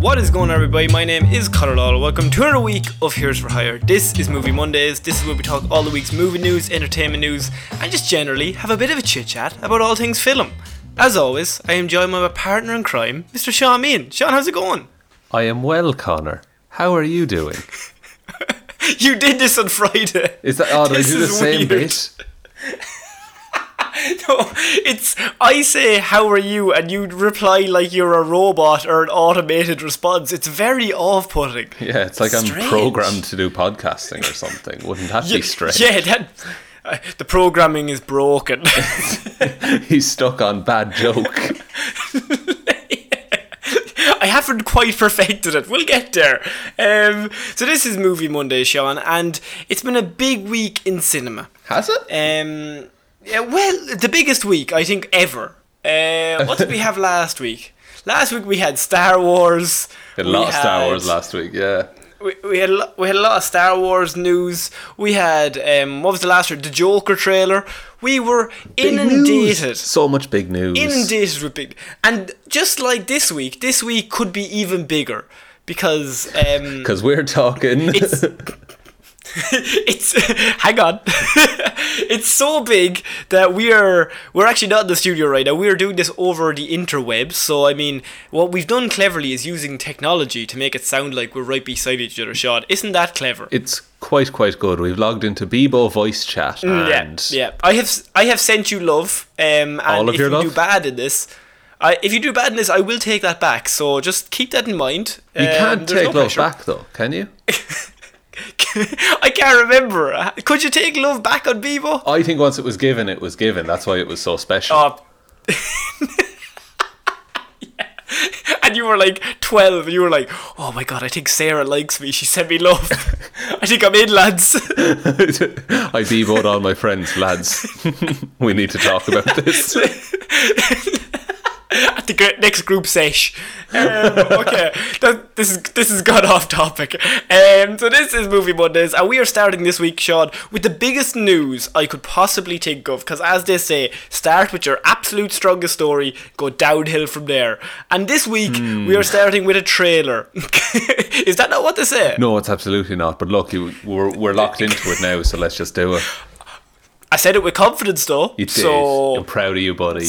What is going on, everybody? My name is Conor Lawler. Welcome to another week of Heroes for Hire. This is Movie Mondays. This is where we talk all the week's movie news, entertainment news, and just generally have a bit of a chit chat about all things film. As always, I am joined by my partner in crime, Mr. Shaun Meighan. Sean, how's it going? I am well, Connor. How are you doing? You did this on Friday. Is that oh, did I do the same weird. bit? No, it's I say how are you, and you reply like you're a robot or an automated response. It's very off-putting. Yeah, it's like I'm programmed to do podcasting or something. Wouldn't that be strange? Yeah, that uh, the programming is broken. He's stuck on bad joke. I haven't quite perfected it. We'll get there. Um, so this is Movie Monday, Sean, and it's been a big week in cinema. Has it? Um, yeah, well, the biggest week I think ever. Uh, what did we have last week? Last week we had Star Wars. Had a we lot of Star Wars last week, yeah. We, we had lo- we had a lot of Star Wars news. We had um, what was the last one? The Joker trailer. We were Big inundated. news. So much big news. inundated with big and just like this week this week could be even bigger because um Because we're talking. it's hang on it's so big that we are we're actually not in the studio right now we're doing this over the interwebs so i mean what we've done cleverly is using technology to make it sound like we're right beside each other Sean isn't that clever it's quite, quite good. We've logged into Bebo voice chat and Mm, yeah, yeah. I have I have sent you love. Um, and All of if your you do bad in this, I, if you do bad in this, I will take that back. So just keep that in mind. you Um, can't there's take no love pressure. back though, can you? I can't remember. Could you take love back on Bebo? I think once it was given, it was given. That's why it was so special. Oh. Yeah. And you were like 12, and you were like, oh my god, I think Sarah likes me. She sent me love. I think I'm in, lads. I Beboed all my friends, lads. we need to talk about this. The next group sesh. Um, okay, that, this is this has gone off topic. Um, so this is Movie Mondays, and we are starting this week, Sean, with the biggest news I could possibly think of. Because as they say, start with your absolute strongest story, go downhill from there. And this week we are starting with a trailer. is that not what they say? No, it's absolutely not. But look, you, we're, we're locked into it now, so let's just do it. I said it with confidence, though. You did. So I'm proud of you, buddy.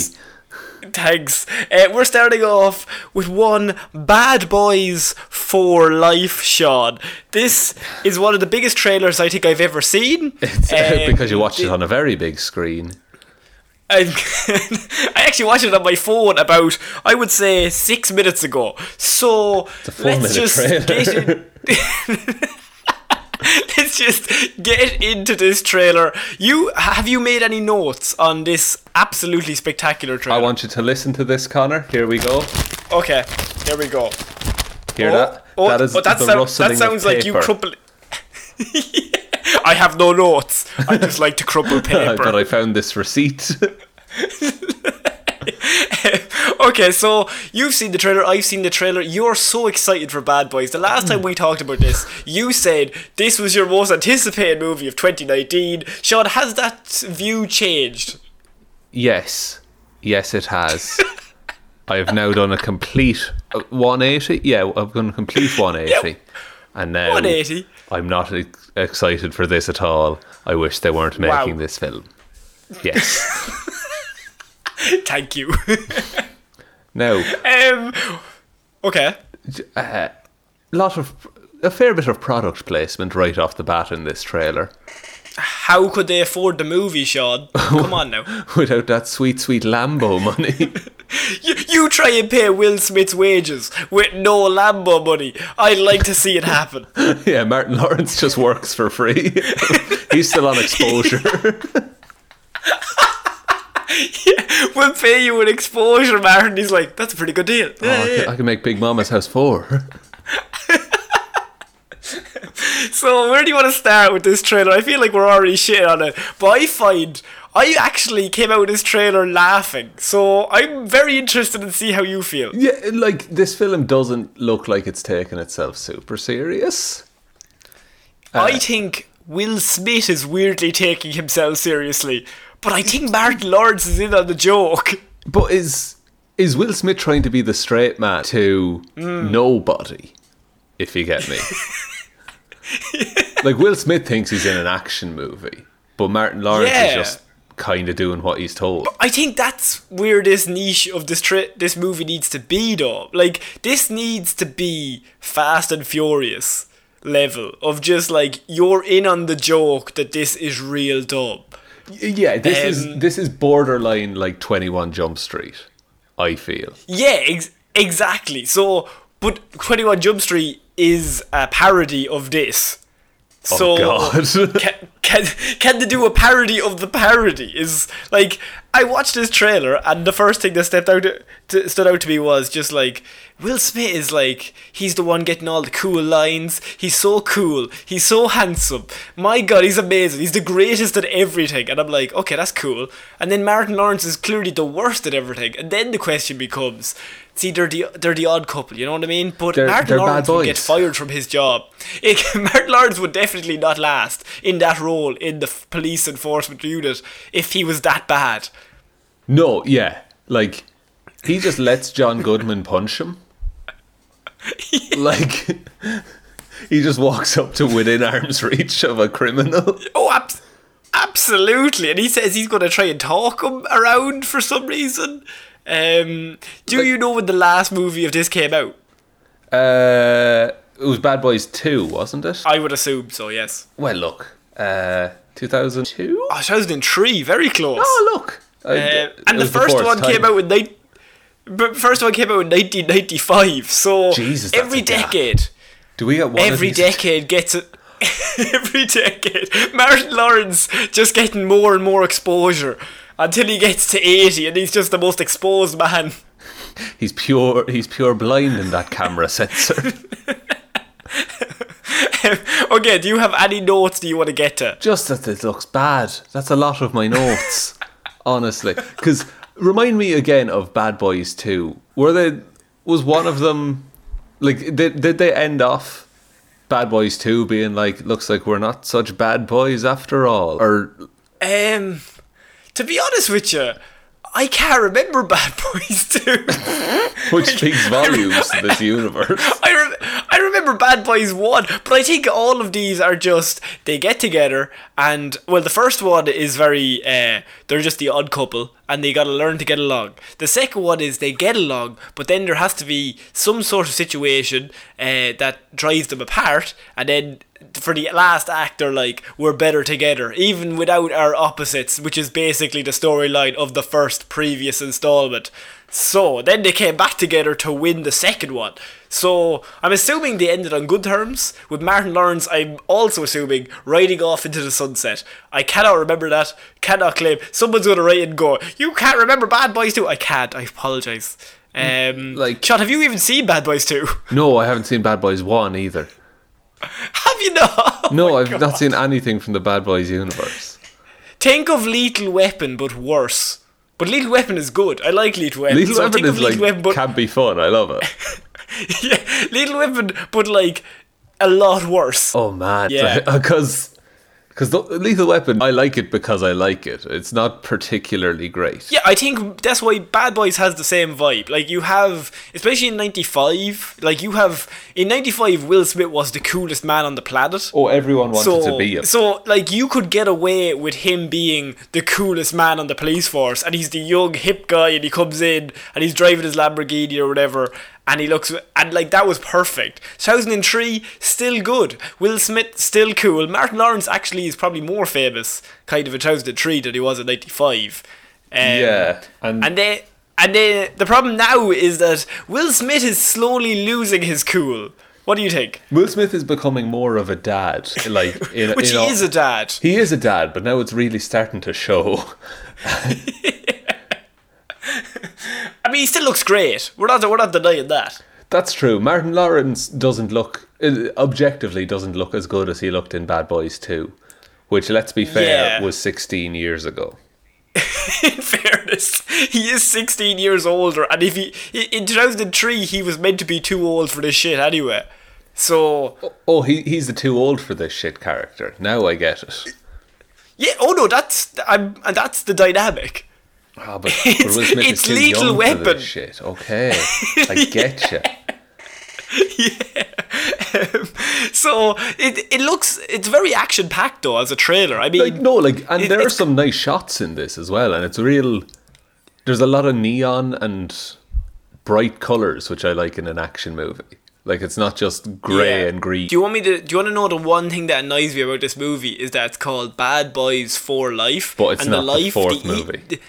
Thanks. Uh, we're starting off with one Bad Boys for Life, Sean. This is one of the biggest trailers I think I've ever seen. It's Um, because you watched it on a very big screen. I actually watched it on my phone about, I would say, six minutes ago. So let's just trailer. get in- Let's just get into this trailer. You have you made any notes on this absolutely spectacular trailer? I want you to listen to this, Connor. Here we go. Okay, here we go. Hear Oh, that? oh, that is oh, that, the sound- rustling that sounds of like you crumple. I have no notes. I just like to crumple paper. but I found this receipt. Okay, so you've seen the trailer. I've seen the trailer. You're so excited for Bad Boys. The last time we talked about this, you said this was your most anticipated movie of 2019. Sean, has that view changed? yes, yes, it has. I have now done a complete uh, 180. Yeah, I've done a complete 180, and now 180. I'm not excited for this at all. I wish they weren't Wow. making this film. Yes. Thank you. now, um. Okay. a lot of a fair bit of product placement right off the bat in this trailer. How could they afford the movie, Sean? Come on now. Without that sweet, sweet Lambo money. You, you try and pay Will Smith's wages with no Lambo money. I'd like to see it happen. yeah, Martin Lawrence just works for free. He's still on exposure. We'll pay you an exposure, Martin. He's like, that's a pretty good deal. Oh, Yeah, I, yeah, can, I can make Big Mama's house four. So where do you want to start with this trailer? I feel like we're already shitting on it, but I find I actually came out of this trailer laughing. So I'm very interested in see how you feel. Yeah, like this film doesn't look like it's taking itself super serious. I uh, think Will Smith is weirdly taking himself seriously, but I think Martin Lawrence is in on the joke. But is is Will Smith trying to be the straight man to nobody? If you get me. Like Will Smith thinks he's in an action movie, but Martin Lawrence Yeah. is just kind of doing what he's told. I think that's where this niche of this tri- this movie needs to be, though. Like this needs to be Fast and Furious level of just like you're in on the joke that this is real dumb. Yeah, this is Um, this is borderline like Twenty One Jump Street. I feel. Yeah, ex- exactly. So, but Twenty One Jump Street is a parody of this. So, Oh, God. can, can can they do a parody of the parody? Is like I watched this trailer and the first thing that stepped out to, stood out to me was just like Will Smith is like he's the one getting all the cool lines. He's so cool. He's so handsome. My God, he's amazing. He's the greatest at everything. And I'm like, okay, that's cool. And then Martin Lawrence is clearly the worst at everything. And then the question becomes. See, they're the, they're the odd couple, you know what I mean? But They're- Martin they're Lawrence would get fired from his job. It, Martin Lawrence would definitely not last in that role in the police enforcement unit if he was that bad. No, yeah, like he just lets John Goodman punch him. Like he just walks up to within arm's reach of a criminal. Oh, ab- absolutely. And he says he's going to try and talk him around for some reason. Um, do you know when the last movie of this came out? Uh, it was Bad Boys Two, wasn't it? I would assume so, yes. Well, look, uh, two thousand two. Oh, 2003, very close. Oh, look, Uh, Uh, and the first one came out in night. But first one came out in 1995. So Jesus, every a gap. decade. Do we get one every decade gets it. every decade, Martin Lawrence just getting more and more exposure until he gets to eighty, and he's just the most exposed man. He's pure. He's pure blind in that camera sensor. okay, do you have any notes do you want to get to? Just that it looks bad. That's a lot of my notes, honestly. Because remind me again of Bad Boys Two. Were they? Was one of them like? Did did they end off Bad Boys Two being like, looks like we're not such bad boys after all, or Um, to be honest with you, I can't remember Bad Boys 2. which speaks volumes to this universe? I, rem- I remember Bad Boys 1, but I think all of these are just, they get together, and, well, the first one is very, uh, they're just the odd couple, and they gotta learn to get along. The second one is they get along, but then there has to be some sort of situation uh, that drives them apart, and then for the last act, they're like, we're better together, even without our opposites, which is basically the storyline of the first previous installment. So then they came back together to win the second one. So I'm assuming they ended on good terms. With Martin Lawrence, I'm also assuming riding off into the sunset. I cannot remember that. Cannot claim. Someone's gonna write and go, "You can't remember Bad Boys 2." I can't. I apologize. Um, like- Sean, have you even seen Bad Boys 2? No, I haven't seen Bad Boys One either. have you not? No, Oh my I've God. not seen anything from the Bad Boys universe. Think of Lethal Weapon, but worse. But Lethal Weapon is good. I like Lethal Weapon. Lethal so Weapon is like Weapon, but can be fun. I love it. yeah, Lethal Weapon, but like a lot worse. Oh man, Yeah. because because the Lethal Weapon, I like it because I like it. It's not particularly great. Yeah, I think that's why Bad Boys has the same vibe. Like you have, especially in '95, like you have in '95, Will Smith was the coolest man on the planet. Oh, everyone wanted so, to be him. so like you could get away with him being the coolest man on the police force, and he's the young hip guy, and he comes in and he's driving his Lamborghini or whatever, and he looks and like that was perfect. 2003, still good. Will Smith still cool. Martin Lawrence actually is probably more famous, kind of in 2003 than he was in '95. Um, Yeah, and- and they. And then the problem now is that Will Smith is slowly losing his cool. What do you think? Will Smith is becoming more of a dad, like in, Which in he all- is a dad. He is a dad, but now it's really starting to show. I mean, he still looks great. We're not we're not denying that. That's true. Martin Lawrence doesn't look uh, objectively doesn't look as good as he looked in Bad Boys 2, which let's be fair Yeah. was 16 years ago. In fairness, he is 16 years older, and if he in 2003 he was meant to be too old for this shit anyway. So Oh, he he's the too old for this shit character. Now I get it. yeah, oh no, that's I'm and that's the dynamic. Ah, but, but It's- Will Smith it's Lethal Weapon. shit. Okay, I get you. Yeah. So it it looks it's very action packed though as a trailer. I mean, Like no, like, and It- there are some nice shots in this as well, and it's real. There's a lot of neon and bright colors, which I like in an action movie. Like it's not just grey Yeah. and green. Do you want me to? Do you want to know the one thing that annoys me about this movie is that it's called Bad Boys for Life, But it's and not the fourth E- movie. the-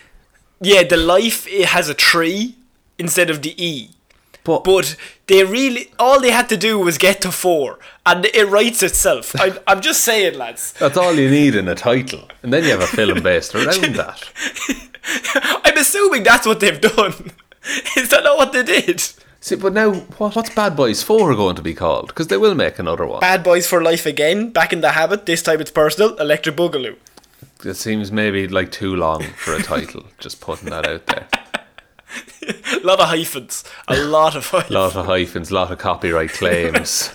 yeah, the life it has a tree instead of the E. but But they really all they had to do was get to four, and it writes itself. I, I'm just saying, lads. that's all you need in a title, and then you have a film based around that. I'm assuming that's what they've done. Is that not what they did? See, but now what, what's Bad Boys Four going to be called? Because they will make another one. Bad Boys for Life again, back in the habit. This time it's personal. Electric Boogaloo. It seems maybe like too long for a title. just putting that out there. A lot of hyphens. A lot of hyphens. A lot of hyphens, A lot of copyright claims.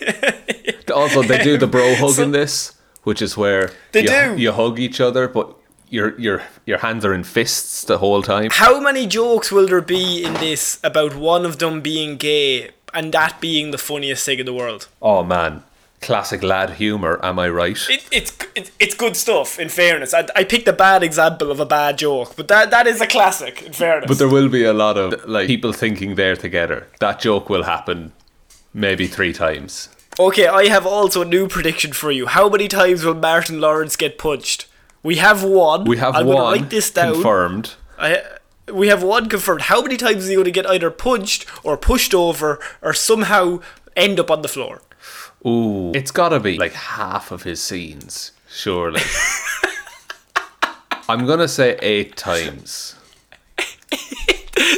also, they do the bro hug in this, which is where They you, do. you hug each other, but your your your hands are in fists the whole time. How many jokes will there be in this about one of them being gay and that being the funniest thing in the world? Oh man, classic lad humor. Am I right? It, it's it, it's good stuff. In fairness, I, I picked a bad example of a bad joke, but that that is a classic. In fairness, But there will be a lot of like people thinking they're together. That joke will happen maybe three times. okay, I have also a new prediction for you. How many times will Martin Lawrence get punched? We have one. We have I'm one write this down. confirmed. I, we have one confirmed. How many times is he going to get either punched or pushed over or somehow end up on the floor? Ooh, it's got to be like half of his scenes, surely. I'm gonna say eight times.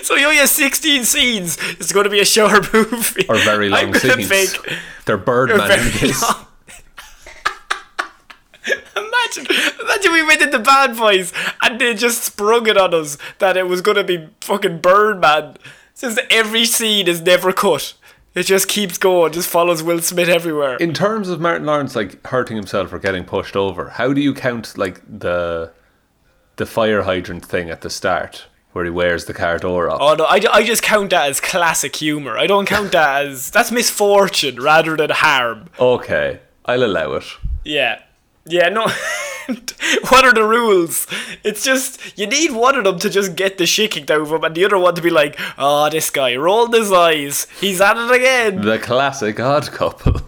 So he only has 16 scenes. It's going to be a short movie. Or very long scenes. They're Birdman in very this. long. imagine, imagine we went into Bad Boys and they just sprung it on us that it was going to be fucking Birdman. Since every scene is never cut. It just keeps going, just follows Will Smith everywhere. In terms of Martin Lawrence like hurting himself or getting pushed over, how do you count like the the fire hydrant thing at the start where he wears the car door off? Oh no, I, I just count that as classic humour. I don't count that as that's misfortune rather than harm. Okay, I'll allow it. Yeah, yeah. No, what are the rules? It's just you need one of them to just get the shit kicked out of him, and the other one to be like, "Oh, this guy rolled his eyes. He's at it again." The classic odd couple.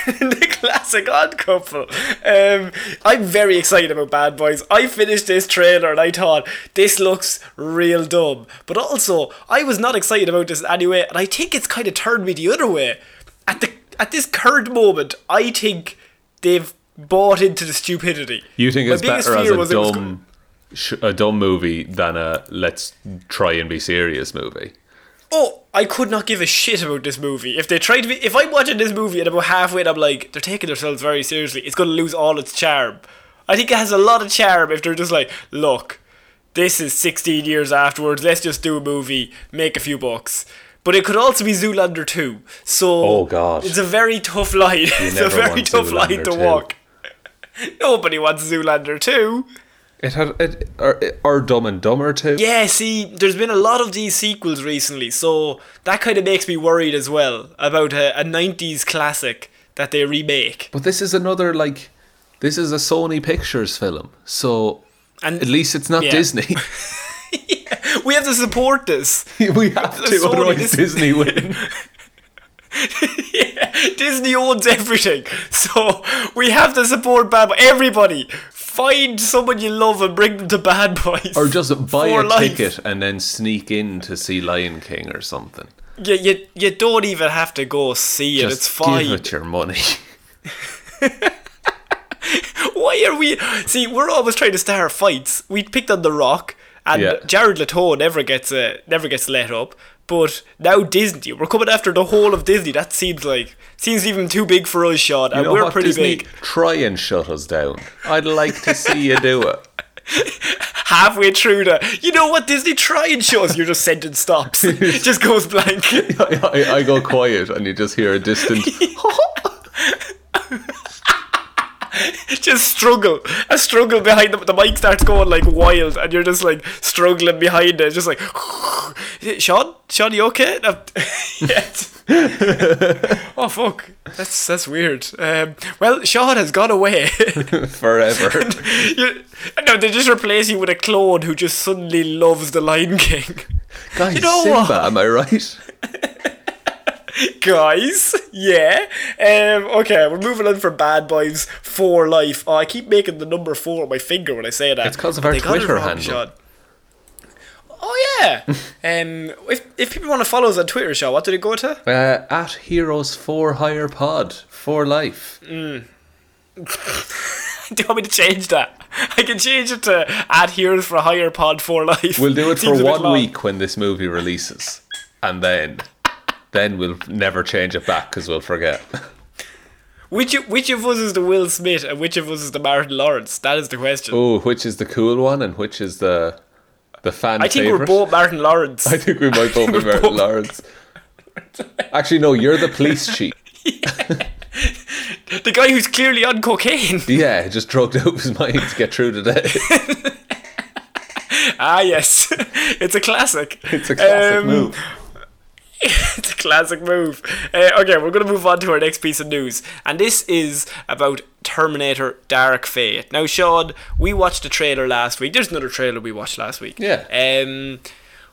the classic odd couple. Um, I'm very excited about Bad Boys. I finished this trailer and I thought this looks real dumb, but also I was not excited about this anyway, and I think it's kind of turned me the other way. At the at this current moment, I think they've bought into the stupidity. You think My it's better as a was it was dumb, sh- a dumb movie than a let's try and be serious movie? Oh, I could not give a shit about this movie. If they tried to be, if I'm watching this movie and about halfway, and I'm like, they're taking themselves very seriously. It's going to lose all its charm. I think it has a lot of charm if they're just like, look, this is 16 years afterwards. Let's just do a movie, make a few bucks. But it could also be Zoolander 2. So Oh, God. it's a very tough line. it's a very tough line to 2. walk. Nobody wants Zoolander 2. It had it or, or Dumb and Dumber too. Yeah, see, there's been a lot of these sequels recently, so that kind of makes me worried as well about a, a 90s classic that they remake. But this is another like this is a Sony Pictures film, so And at least it's not yeah. Disney. we have to support this. we have to, Sony, otherwise this- Disney win. yeah, Disney owns everything, so we have to support Bad Boys. Everybody, find someone you love and bring them to Bad Boys. or just buy a life. ticket and then sneak in to see Lion King or something. You, you, you don't even have to go see it, Just it's fine. give it your money. Why are we? See, we're always trying to start fights. We picked on The Rock, and Yeah. Jared Leto never gets uh, never gets let up. But now Disney, we're coming after the whole of Disney. That seems like seems even too big for us, Sean, You and know we're what, pretty Disney? big. Try and shut us down. I'd like to see you do it. Halfway through the, you know what Disney try and show us? Your just sentence stops, just goes blank. I, I, I go quiet and you just hear a distant. just struggle, a struggle behind the, the mic starts going like wild, and you're just like struggling behind it, just like, Sean, Sean, you okay? Yes. oh fuck, that's that's weird. Um, well, Sean has gone away forever. you, no, they just replace you with a clone who just suddenly loves the Lion King. Guys, You know Simba, what? am I right? Guys, yeah. Um, okay, we're moving on for Bad Boys for Life. Oh, I keep making the number four on my finger when I say that. It's 'cause of our they got it Twitter handle. Sean. Oh yeah. um, if if people want to follow us on Twitter, Sean, what do they go to? Uh, at Heroes for Hire Pod for life. Do you want me to change that? I can change it to add Heroes for Hire Pod for Life. We'll do it for Seems a bit one week when this movie releases, and then then we'll never change it back because we'll forget. Which which of us is the Will Smith and which of us is the Martin Lawrence? That is the question. Oh, which is the cool one and which is the the fan I think favorite? we're both Martin Lawrence. I think we might both be Martin both- Lawrence. Actually, no, you're the police chief. the guy who's clearly on cocaine. Yeah, just drugged out his mind to get through today. ah, yes. it's a classic. It's a classic Um, move. it's a classic move. Uh, okay, we're going to move on to our next piece of news. And this is about Terminator Dark Fate. Now, Sean, we watched the trailer last week. There's another trailer we watched last week. Yeah. Um,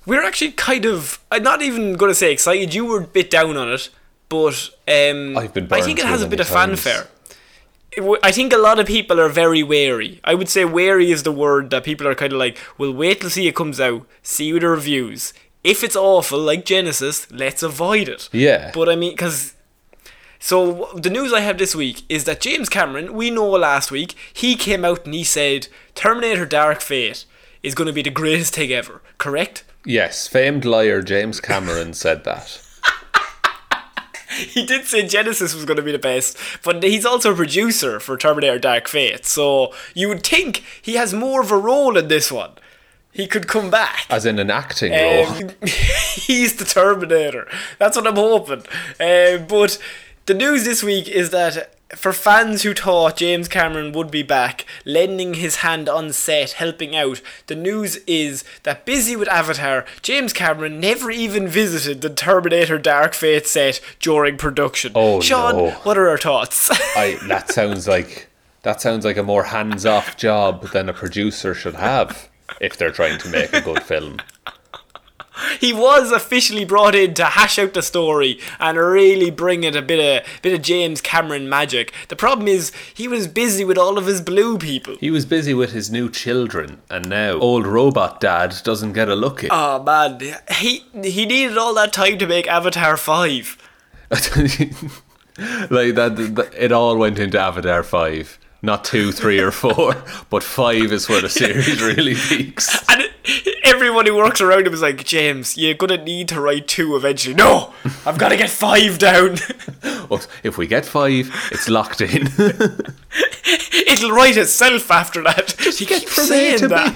we're actually kind of, I'm not even going to say excited. You were a bit down on it. But um, I've been I think it has a bit of times. fanfare. I think a lot of people are very wary. I would say wary is the word that people are kind of like, we'll wait till see it comes out, see the reviews. If it's awful, like Genisys, let's avoid it. Yeah. But I mean, because. So the news I have this week is that James Cameron, we know last week, he came out and he said Terminator Dark Fate is going to be the greatest thing ever. Correct? Yes, famed liar James Cameron said that. he did say Genisys was going to be the best, but he's also a producer for Terminator Dark Fate, so you would think he has more of a role in this one. He could come back. As in an acting role. Um, he's the Terminator. That's what I'm hoping. Uh, but the news this week is that for fans who thought James Cameron would be back, lending his hand on set, helping out, the news is that busy with Avatar, James Cameron never even visited the Terminator Dark Fate set during production. Oh, Sean, no. what are our thoughts? I that sounds like that sounds like a more hands-off job than a producer should have if they're trying to make a good film. he was officially brought in to hash out the story and really bring it a bit of bit of James Cameron magic. The problem is he was busy with all of his blue people. He was busy with his new children, and now old robot dad doesn't get a look in. Oh man, he he needed all that time to make Avatar five. like that, that, it all went into Avatar five, not two, three, or four, but five is where the series really peaks. And everyone who works around him is like, James, you're gonna need to write two eventually. No, I've got to get five down. But if we get five, it's locked in. It'll write itself after that. he keeps saying that.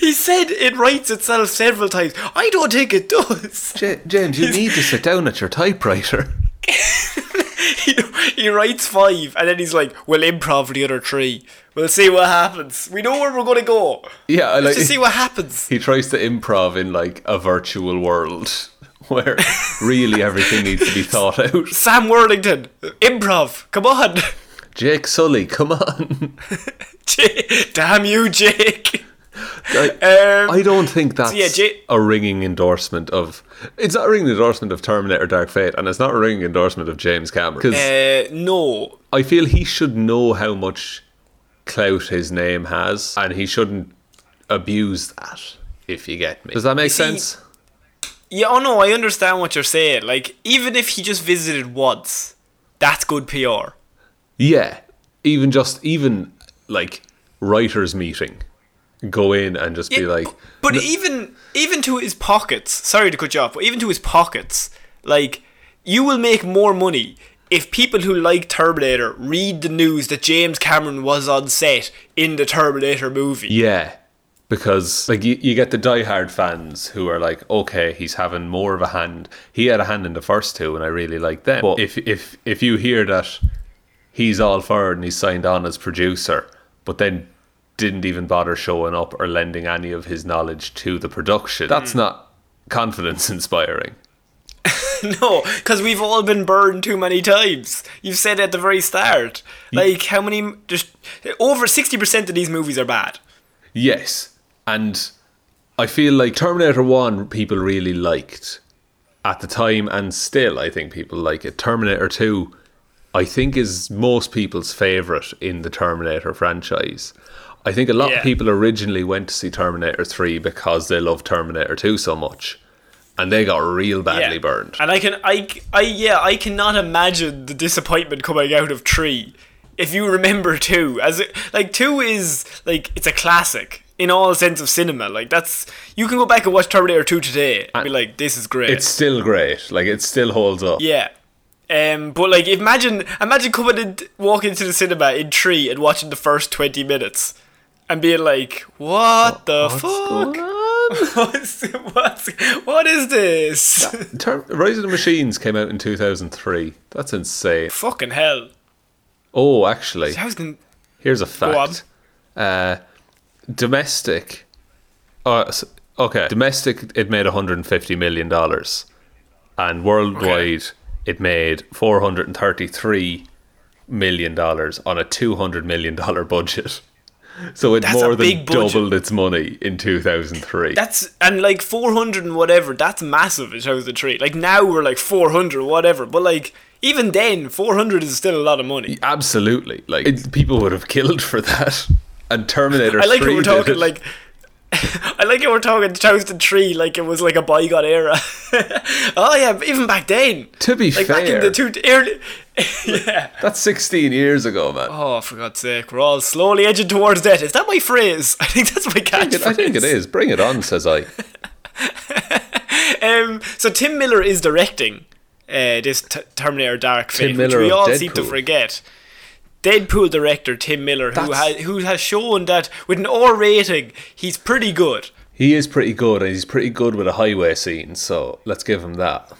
He said it writes itself several times. I don't think it does. J- James, you need to sit down at your typewriter. he, he writes five and then he's like, "We'll improv the other three. We'll see what happens. We know where we're gonna go. Yeah, I like. Let's see what happens." he tries to improv in like a virtual world where really everything needs to be thought out. Sam Worthington, improv. Come on, Jake Sully, come on. J- damn you, Jake. I, Um, I don't think that's yeah, J- a ringing endorsement of. It's not a ringing endorsement of Terminator Dark Fate, and it's not a ringing endorsement of James Cameron. Because uh, no, I feel he should know how much clout his name has, and he shouldn't abuse that, if you get me. Does that make see, sense? yeah, oh no, I understand what you're saying. Like, even if he just visited once, that's good PR. Yeah. Even just, even like writers' meeting, go in and just be Yeah, like, but even even to his pockets. Sorry to cut you off, but even to his pockets, like you will make more money if people who like Terminator read the news that James Cameron was on set in the Terminator movie. Yeah. Because like you, you get the diehard fans who are like, okay, he's having more of a hand. He had a hand in the first two, and I really like them. But if if if you hear that he's all for it and he's signed on as producer, but then didn't even bother showing up or lending any of his knowledge to the production. That's Hmm. not confidence inspiring. no, because we've all been burned too many times. You've said at the very start. Like, how many. Just over 60% of these movies are bad. Yes. And I feel like Terminator 1 people really liked at the time, and still I think people like it. Terminator 2, I think, is most people's favourite in the Terminator franchise. I think a lot Yeah. of people originally went to see Terminator 3 because they love Terminator 2 so much. And they got real badly burned. And I can, I, I, yeah, I cannot imagine the disappointment coming out of three. If you remember two, as it, like two is like it's a classic in all sense of cinema. Like that's you can go back and watch Terminator two today and be like, this is great. It's still great. Like, it still holds up. yeah. Um, but like, imagine, imagine coming and walking into the cinema in three and watching the first twenty minutes, and being like, "What the What's fuck? What's, what's, what is this? Ter- Rise of the Machines came out in 2003. That's insane. Fucking hell! Oh, actually. I was gonna. Here's a fact. Uh, domestic. Uh, okay, domestic. It made 150 million dollars, and worldwide it made 433 million dollars on a 200 million dollar budget. So it That's more than doubled its money in 2003. That's and like four hundred and whatever. That's massive in terms of the tree. Like now we're like four hundred whatever, but like even then, four hundred is still a lot of money. Absolutely, like it, people would have killed for that. And Terminator. I like how 3 we're talking like. I like how we're talking 2003 like it was like a bygone era. oh yeah, even back then. To be like back in fair- the two early. yeah. That's 16 years ago, man. Oh, for God's sake, we're all slowly edging towards death. Is that my phrase? I think that's my catchphrase. I think it is. Bring it on, says I. Um, so Tim Miller is directing uh, this t- Terminator Dark Tim Miller which we all seem to forget. Deadpool director Tim Miller, who has who has shown that with an R rating, he's pretty good. He is pretty good, and he's pretty good with a highway scene. So let's give him that.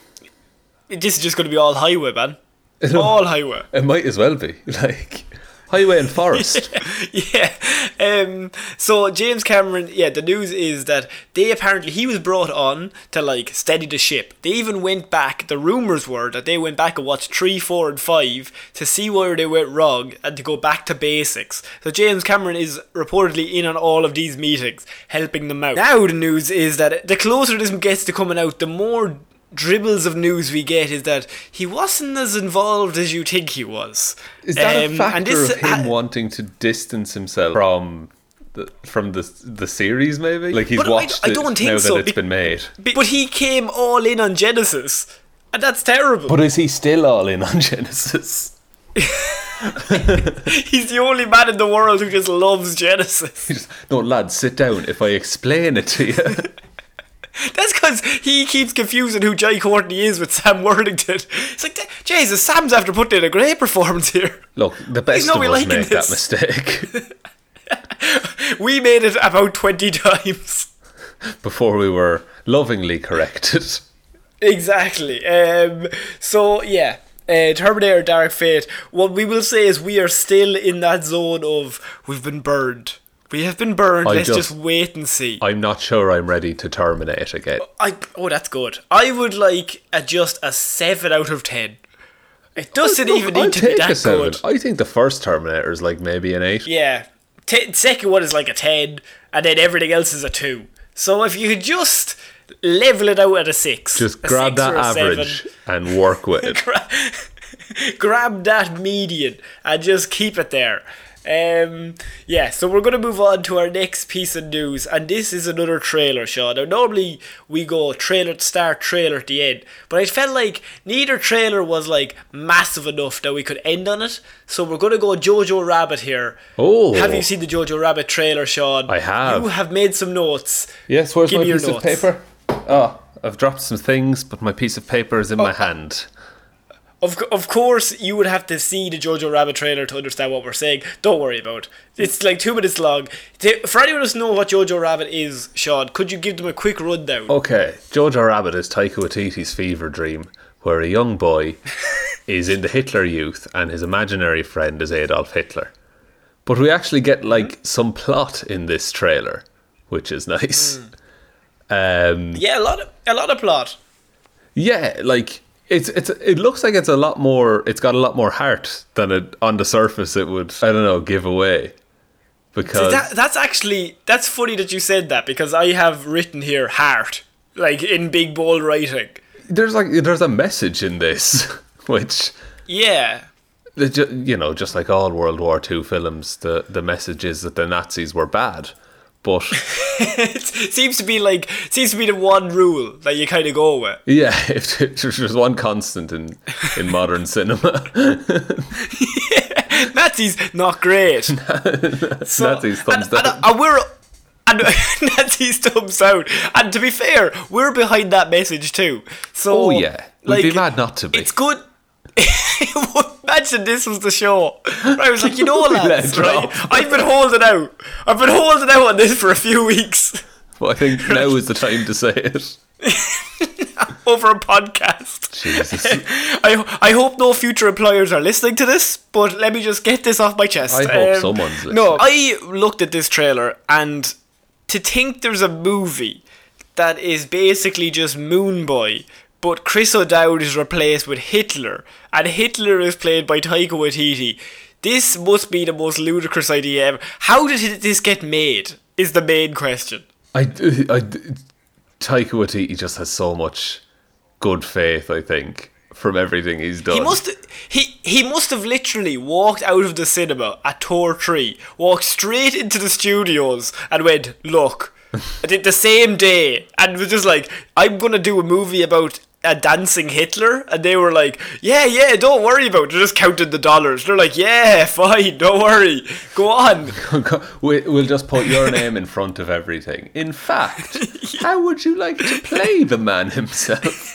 This is just going to be all highway, man. all highway. It might as well be like highway and forest. yeah. Um, so James Cameron, yeah, the news is that they apparently he was brought on to like steady the ship. They even went back. The rumors were that they went back and watched three, four, and five to see where they went wrong and to go back to basics. So James Cameron is reportedly in on all of these meetings, helping them out. Now the news is that the closer this gets to coming out, the more dribbles of news we get is that he wasn't as involved as you think he was. Is that Um, a and factor this of him ha- wanting to distance himself from the from the the series? Maybe like he's I- watched I it don't think now so, that it's be- been made. But he came all in on Genisys, and that's terrible. But is he still all in on Genisys? He's the only man in the world who just loves Genisys. Just, no, lad, sit down. If I explain it to you, That's because he keeps confusing who Jai Courtney is with Sam Worthington. It's like, Jesus, Sam's after putting in a great performance here. look, the best of us liking make that mistake. We made it about 20 times. before we were lovingly corrected. Exactly. Um, so, yeah. Uh, Terminator Dark Fate. What we will say is we are still in that zone of we've been burned. We have been burned. I Let's just- just wait and see. I'm not sure I'm ready to terminate again. I oh that's good. I would like a, just a seven out of ten. It doesn't even I'll need to be that seven. good. I think the first Terminator is like maybe an eight. Yeah, T- second one is like a ten, and then everything else is a two. So if you could just level it out at a six, Just a grab six that average and work with it. Gra- grab that median and just keep it there. Um, yeah, so we're going to move on to our next piece of news, and this is another trailer, Sean. Now, normally we go trailer at start, trailer at the end, but I felt like neither trailer was like massive enough that we could end on it. So we're going to go Jojo Rabbit here. Oh. have you seen the Jojo Rabbit trailer, Sean? I have. You have made some notes. Yes, where's Give my piece of paper? Oh, I've dropped some things, but my piece of paper is in Oh, my hand. Of, of course, you would have to see the Jojo Rabbit trailer to understand what we're saying. Don't worry about it. It's like two minutes long. For anyone who doesn't know what Jojo Rabbit is, Sean, could you give them a quick rundown? Okay, Jojo Rabbit is Taika Waititi's fever dream, where a young boy is in the Hitler Youth, and his imaginary friend is Adolf Hitler. But we actually get like some plot in this trailer, which is nice. Um, Yeah, a lot of a lot of plot. yeah, like it's it's it looks like it's a lot more. It's got a lot more heart than it on the surface it would. I don't know, give away. Because That, that's actually that's funny that you said that because I have written here heart like in big bold writing. there's like there's a message in this, which Yeah. you know, just like all World War II films, the the message is that the Nazis were bad, but it seems to be like seems to be the one rule that you kind of go with. yeah, if there's one constant in in modern cinema, Nazis not great. So- Nazis thumbs and, down. And, and we're and Nazis thumbs out. And to be fair, we're behind that message too. So oh yeah, we'd be mad not to be. It's good. Imagine this was the show. I was like, you know, lads, right? I've been holding out. I've been holding out on this for a few weeks But I think now is the time to say it. over a podcast. Jesus, I I hope no future employers are listening to this, but let me just get this off my chest. Um, I hope someone's No, I looked at this trailer and to think there's a movie that is basically just Moone Boy, but Chris O'Dowd is replaced with Hitler, and Hitler is played by Taika Waititi. This must be the most ludicrous idea ever. How did this get made? Is the main question. I, I, Taika Waititi just has so much good faith. I think from everything he's done. He must he he must have literally walked out of the cinema at Thor Tree, walked straight into the studios, and went, "Look." I did the same day, and was just like, "I'm gonna do a movie about a dancing Hitler," and they were like, "Yeah, yeah, don't worry about." it. They just counted the dollars. They're like, "Yeah, fine, don't worry, go on." We- We'll just put your name in front of everything. In fact, how would you like to play the man himself?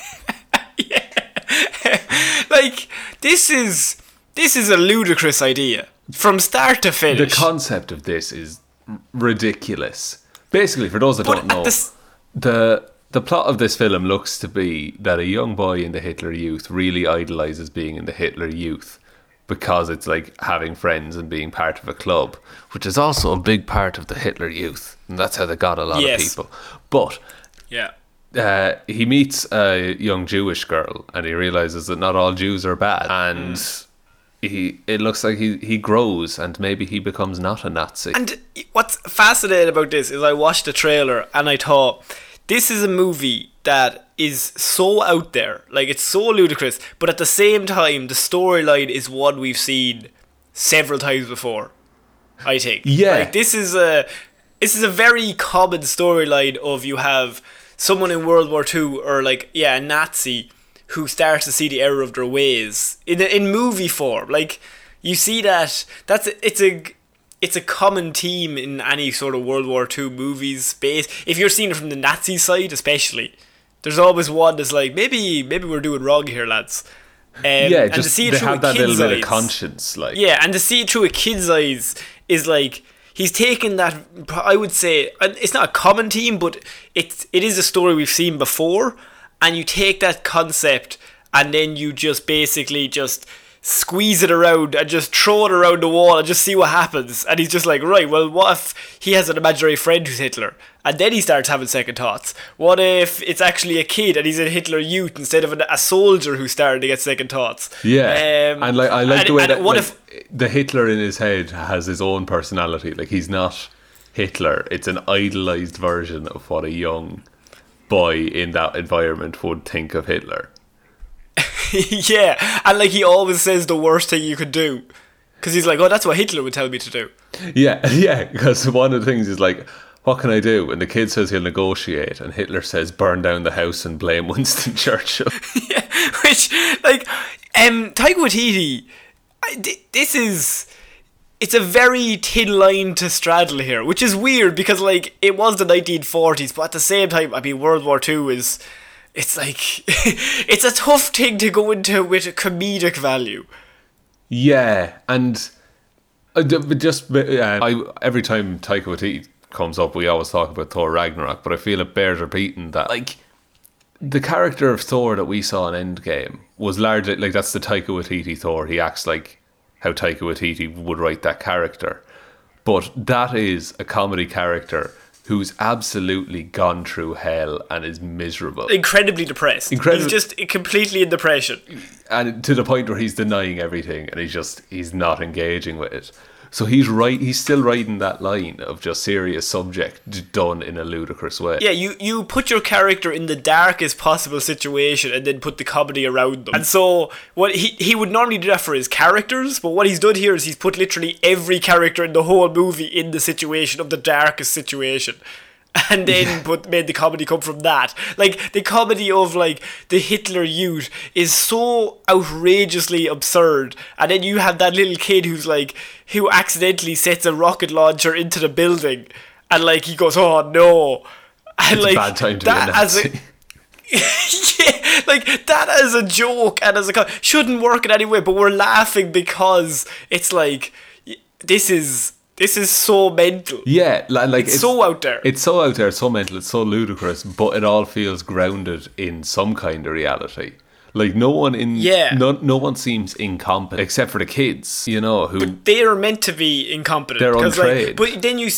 like this is this is a ludicrous idea from start to finish. The concept of this is r- ridiculous. Basically, for those that But don't know, the the the plot of this film looks to be that a young boy in the Hitler Youth really idolizes being in the Hitler Youth because it's like having friends and being part of a club, which is also a big part of the Hitler Youth, and that's how they got a lot Yes. of people. But yeah. uh, he meets a young Jewish girl and he realizes that not all Jews are bad. And he it looks like he, he grows and maybe he becomes not a Nazi. And what's fascinating about this is I watched the trailer and I thought this is a movie that is so out there, like it's so ludicrous, but at the same time the storyline is one we've seen several times before. I think. Yeah. Like this is a this is a very common storyline of you have someone in World War Two or like yeah a Nazi who starts to see the error of their ways in in movie form. Like you see that that's it's a it's a common theme in any sort of World War Two movies space. If you're seeing it from the Nazi side, especially, there's always one that's like maybe maybe we're doing wrong here, lads. Um, yeah, and to see it they through have a that little kid's bit of eyes- conscience, like yeah, and to see it through a kid's eyes is like he's taken that. I would say it's not a common theme, but it's it is a story we've seen before, and you take that concept and then you just basically just squeeze it around and just throw it around the wall and just see what happens. And he's just like, right, well, what if he has an imaginary friend who's Hitler? And then he starts having second thoughts. What if it's actually a kid and he's a Hitler youth instead of an, a soldier who's starting to get second thoughts? Yeah, Um, and like I like and- the way that what like, if the Hitler in his head has his own personality. Like he's not Hitler; it's an idolized version of what a young boy in that environment would think of Hitler. yeah, and like he always says the worst thing you could do, because he's like, oh, that's what Hitler would tell me to do. Yeah, yeah. Because one of the things is like, what can I do? And the kid says he'll negotiate, and Hitler says burn down the house and blame Winston Churchill. yeah, which like, um, Taika Waititi, I, this is. It's a very thin line to straddle here, which is weird because like it was the 1940s, but at the same time, I mean, World War Two is. It's like it's a tough thing to go into with a comedic value. yeah, and uh, just uh, I every time Taika Waititi comes up, we always talk about Thor Ragnarok, but I feel it bears repeating that like the character of Thor that we saw in Endgame was largely like that's the Taika Waititi Thor. He acts like how Taika Waititi would write that character, but that is a comedy character who's absolutely gone through hell and is miserable, Incredibly depressed. Incredib- He's just completely in depression. and to the point where he's denying everything and he's just he's not engaging with it. So he's right. He's still writing that line of just serious subject done in a ludicrous way. Yeah, you, you put your character in the darkest possible situation and then put the comedy around them. And so what he he would normally do that for his characters, but what he's done here is he's put literally every character in the whole movie in the situation of the darkest situation. And then put made the comedy come from that. Like the comedy of like the Hitler Youth is so outrageously absurd. And then you have that little kid who's like who accidentally sets a rocket launcher into the building and like he goes, Oh no and It's like a bad time to be a that as Nazi. yeah, like that as a joke and as a co- shouldn't work in any way, but we're laughing because it's like this is this is so mental. Yeah, li- like It's so out there. It's so out there, so mental, it's so ludicrous, but it all feels grounded in some kind of reality. Like no one in Yeah. no no one seems incompetent except for the kids, you know, who They are meant to be incompetent. They're 'cause, like, untrained. but then you.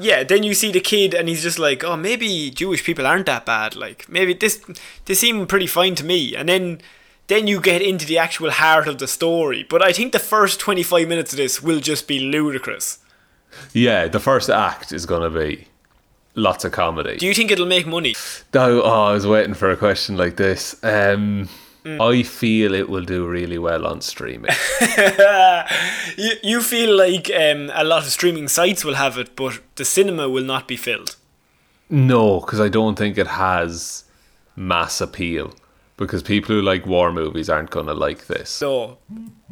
Yeah, then you see the kid and he's just like, oh, maybe Jewish people aren't that bad. Like, maybe this, they seem pretty fine to me. And then, then you get into the actual heart of the story. But I think the first twenty five minutes of this will just be ludicrous. Yeah, the first act is gonna be lots of comedy. Do you think it'll make money? No, oh, I was waiting for a question like this. Um Mm. I feel it will do really well on streaming. You, you feel like um, a lot of streaming sites will have it, but the cinema will not be filled. no, because I don't think it has mass appeal. Because people who like war movies aren't gonna like this. So,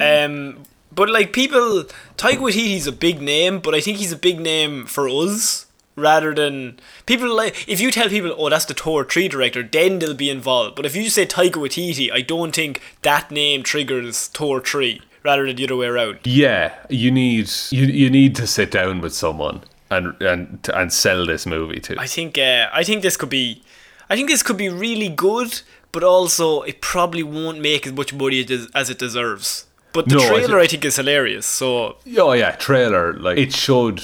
um, but like people, Taika Waititi's a big name, but I think he's a big name for us rather than people like. If you tell people, oh, that's the Thor Three director, then they'll be involved. But if you just say Taika Waititi, I don't think that name triggers Thor Three rather than the other way around. Yeah, you need you you need to sit down with someone and and and sell this movie to. I think uh, I think this could be I think this could be really good, but also it probably won't make as much money as it deserves. But the No, I trailer thi- I think is hilarious. So oh yeah, trailer like it should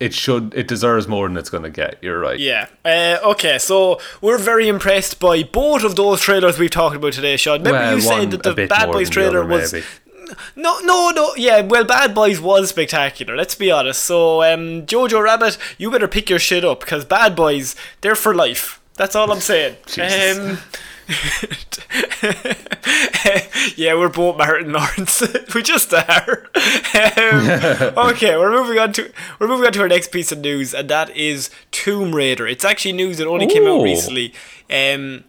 it should it deserves more than it's gonna get. You're right. yeah, uh, okay. So we're very impressed by both of those trailers we've talked about today, Sean. Remember Well, you said that the Bad Boys trailer other, was maybe. no, no, no. Yeah, well, Bad Boys was spectacular. Let's be honest. So, um, Jojo Rabbit, you better pick your shit up because Bad Boys, they're for life. That's all I'm saying. Jesus. Um, yeah, we're both Martin Lawrence. we just are. Um, okay, we're moving on to we're moving on to our next piece of news, and that is Tomb Raider. It's actually news that only came out recently. Um,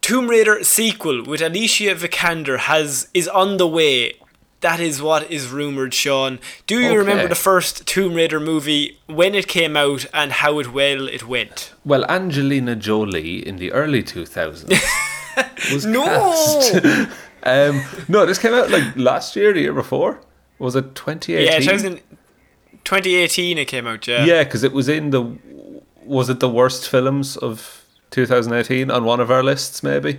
Tomb Raider sequel with Alicia Vikander has is on the way. That is what is rumored, Sean. Do you Okay. remember the first Tomb Raider movie when it came out and how it well it went? Well, Angelina Jolie in the early 2000s was No. cast. um, no, this came out like last year, the year before. Was it 2018? Yeah, 2000, 2018 it came out. Yeah. Yeah, because it was in the. Was it the worst films of 2018 on one of our lists? Maybe.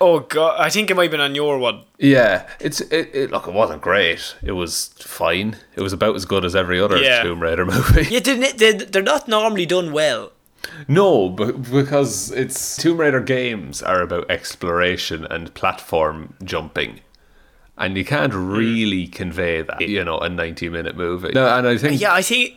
Oh god, I think it might have been on your one. Yeah, it's it, it. Look, it wasn't great. It was fine. It was about as good as every other Yeah. Tomb Raider movie. Yeah, they're, they they're not normally done well. No, but because it's Tomb Raider games are about exploration and platform jumping. And you can't hmm. really convey that, you know, a ninety-minute movie. No, and I think Yeah, I think.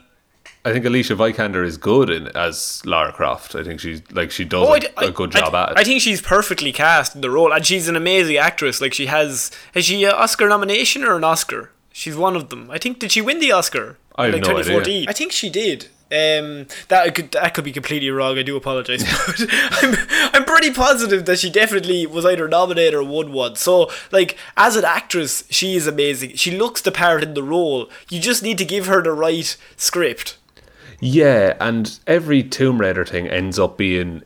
I think Alicia Vikander is good in as Lara Croft. I think she's like she does Oh, a I d- I- a good I job th- at it. I think she's perfectly cast in the role, and she's an amazing actress. Like she has, has she an Oscar nomination or an Oscar? She's one of them. I think did she win the Oscar? I have like no idea. I think she did. Um, that could that could be completely wrong. I do apologize, but I'm I'm pretty positive that she definitely was either nominated or won one. So like as an actress, she is amazing. She looks the part in the role. You just need to give her the right script. Yeah, and every Tomb Raider thing ends up being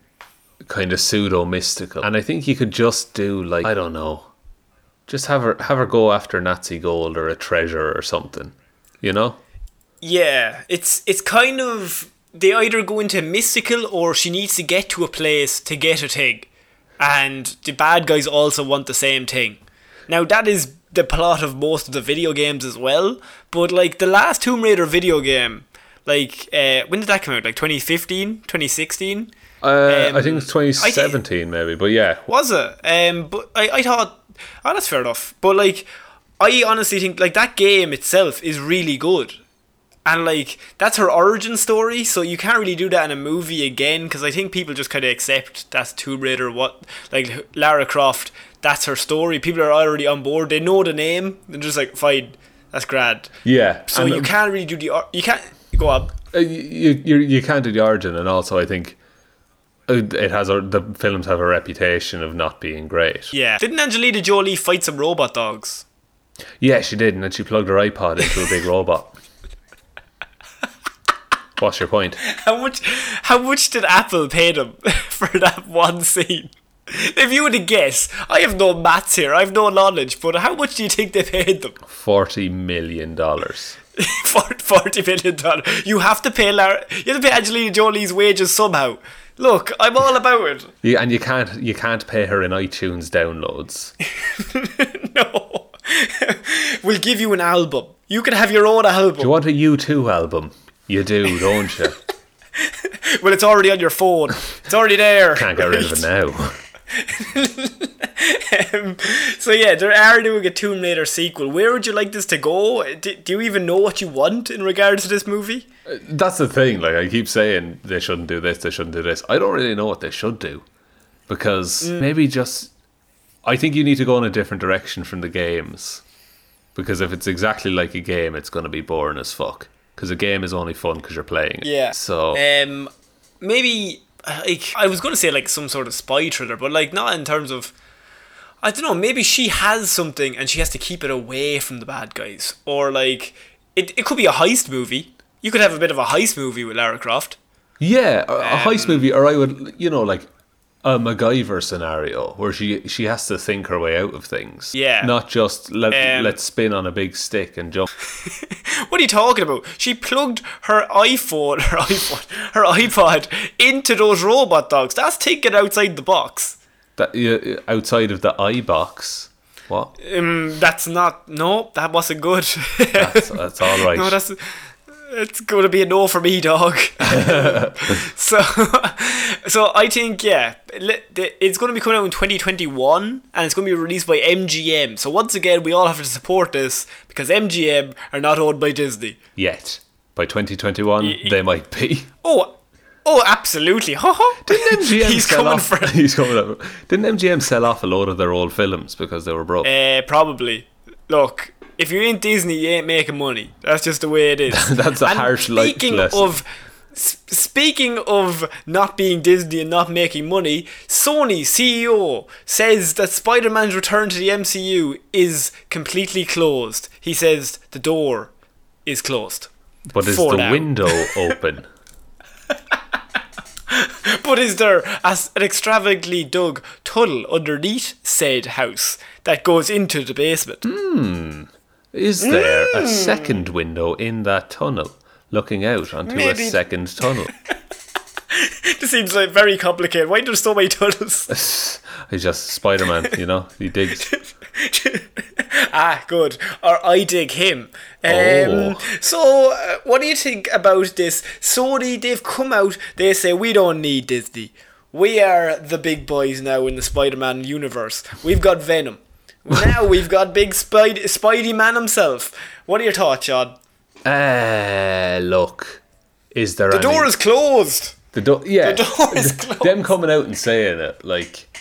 kind of pseudo mystical. And I think you could just do like I don't know, just have her have her go after Nazi gold or a treasure or something, you know? Yeah, it's it's kind of they either go into mystical or she needs to get to a place to get a thing. and the bad guys also want the same thing. Now that is the plot of most of the video games as well. But like the last Tomb Raider video game, like uh, when did that come out? Like 2015, 2016. Uh, Um, I think it's 2017 maybe, but yeah. Was it? Um, but I, I thought, oh, that's fair enough. But like, I honestly think like that game itself is really good, and like that's her origin story. So you can't really do that in a movie again because I think people just kind of accept that's Tomb Raider. What like Lara Croft, that's her story. People are already on board. They know the name. They're just like, fine, that's grad. Yeah. So and, you can't really do the you can't go on. uh, you, you you can't do the origin, and also I think uh, it has a, the films have a reputation of not being great. Yeah. Didn't Angelina Jolie fight some robot dogs? Yeah, she did, and then she plugged her iPod into a big robot. What's your point? How much? How much did Apple pay them for that one scene? If you were to guess, I have no maths here. I have no knowledge. But how much do you think they paid them? Forty million dollars. For- Forty million dollars. You have to pay Lara. You have to pay Angelina Jolie's wages somehow. Look, I'm all about it. Yeah, and you can't you can't pay her in iTunes downloads. no, we'll give you an album. You can have your own album. Do you want a U two album? You do, don't you? well, it's already on your phone. It's already there. Can't get rid of it now. um, so yeah, they are already doing a Tomb Raider sequel. Where would you like this to go? Do, do you even know what you want in regards to this movie? That's the thing. Like I keep saying, they shouldn't do this. They shouldn't do this. I don't really know what they should do because maybe just. I think you need to go in a different direction from the games because if it's exactly like a game, it's going to be boring as fuck. Because a game is only fun because you're playing it. Yeah. So Um, maybe like I was going to say like some sort of spy thriller, but like not in terms of. I don't know. Maybe she has something and she has to keep it away from the bad guys, or like it. It could be a heist movie. You could have a bit of a heist movie with Lara Croft. yeah, a, a heist Um, movie, or I would, you know, like a MacGyver scenario where she she has to think her way out of things. Yeah. Not just let Um, let's spin on a big stick and jump. What are you talking about? She plugged her iPhone, her iPhone, her iPod into those robot dogs. That's thinking outside the box. That yeah, outside of the eye box. What? Um, that's not. No, that wasn't good. That's, that's all right. no, that's. It's going to be a no for me, dog. so, so I think yeah, it's going to be coming out in 2021, and it's going to be released by MGM. So once again, we all have to support this because MGM are not owned by Disney. Yet by 2021, y- they might be. Oh, oh, absolutely. Didn't MGM He's sell coming off? for. He's coming up. Didn't MGM sell off a load of their old films because they were broke? Uh, probably. Look, if you're in Disney, you ain't making money. That's just the way it is. That's a And harsh life Speaking lesson. of, speaking of not being Disney and not making money, Sony CEO says that Spider-Man's return to the MCU is completely closed. He says the door is closed. but is the now. window open? But is there as an extravagantly dug tunnel underneath said house that goes into the basement? Hmm. Is there Mm. a second window in that tunnel looking out onto Maybe- a second tunnel? This seems like very complicated. Why are there so many tunnels? He's just Spider Man, you know? He digs. ah, good. Or I dig him. Um, Oh. So, uh, what do you think about this? Sony, they've come out, they say, we don't need Disney. We are the big boys now in the Spider Man universe. We've got Venom. Now we've got big Spide- Spidey Man himself. What are your thoughts, John? Uh, look. Is there The any... door is closed. The door, yeah. The door is closed. Them coming out and saying it, like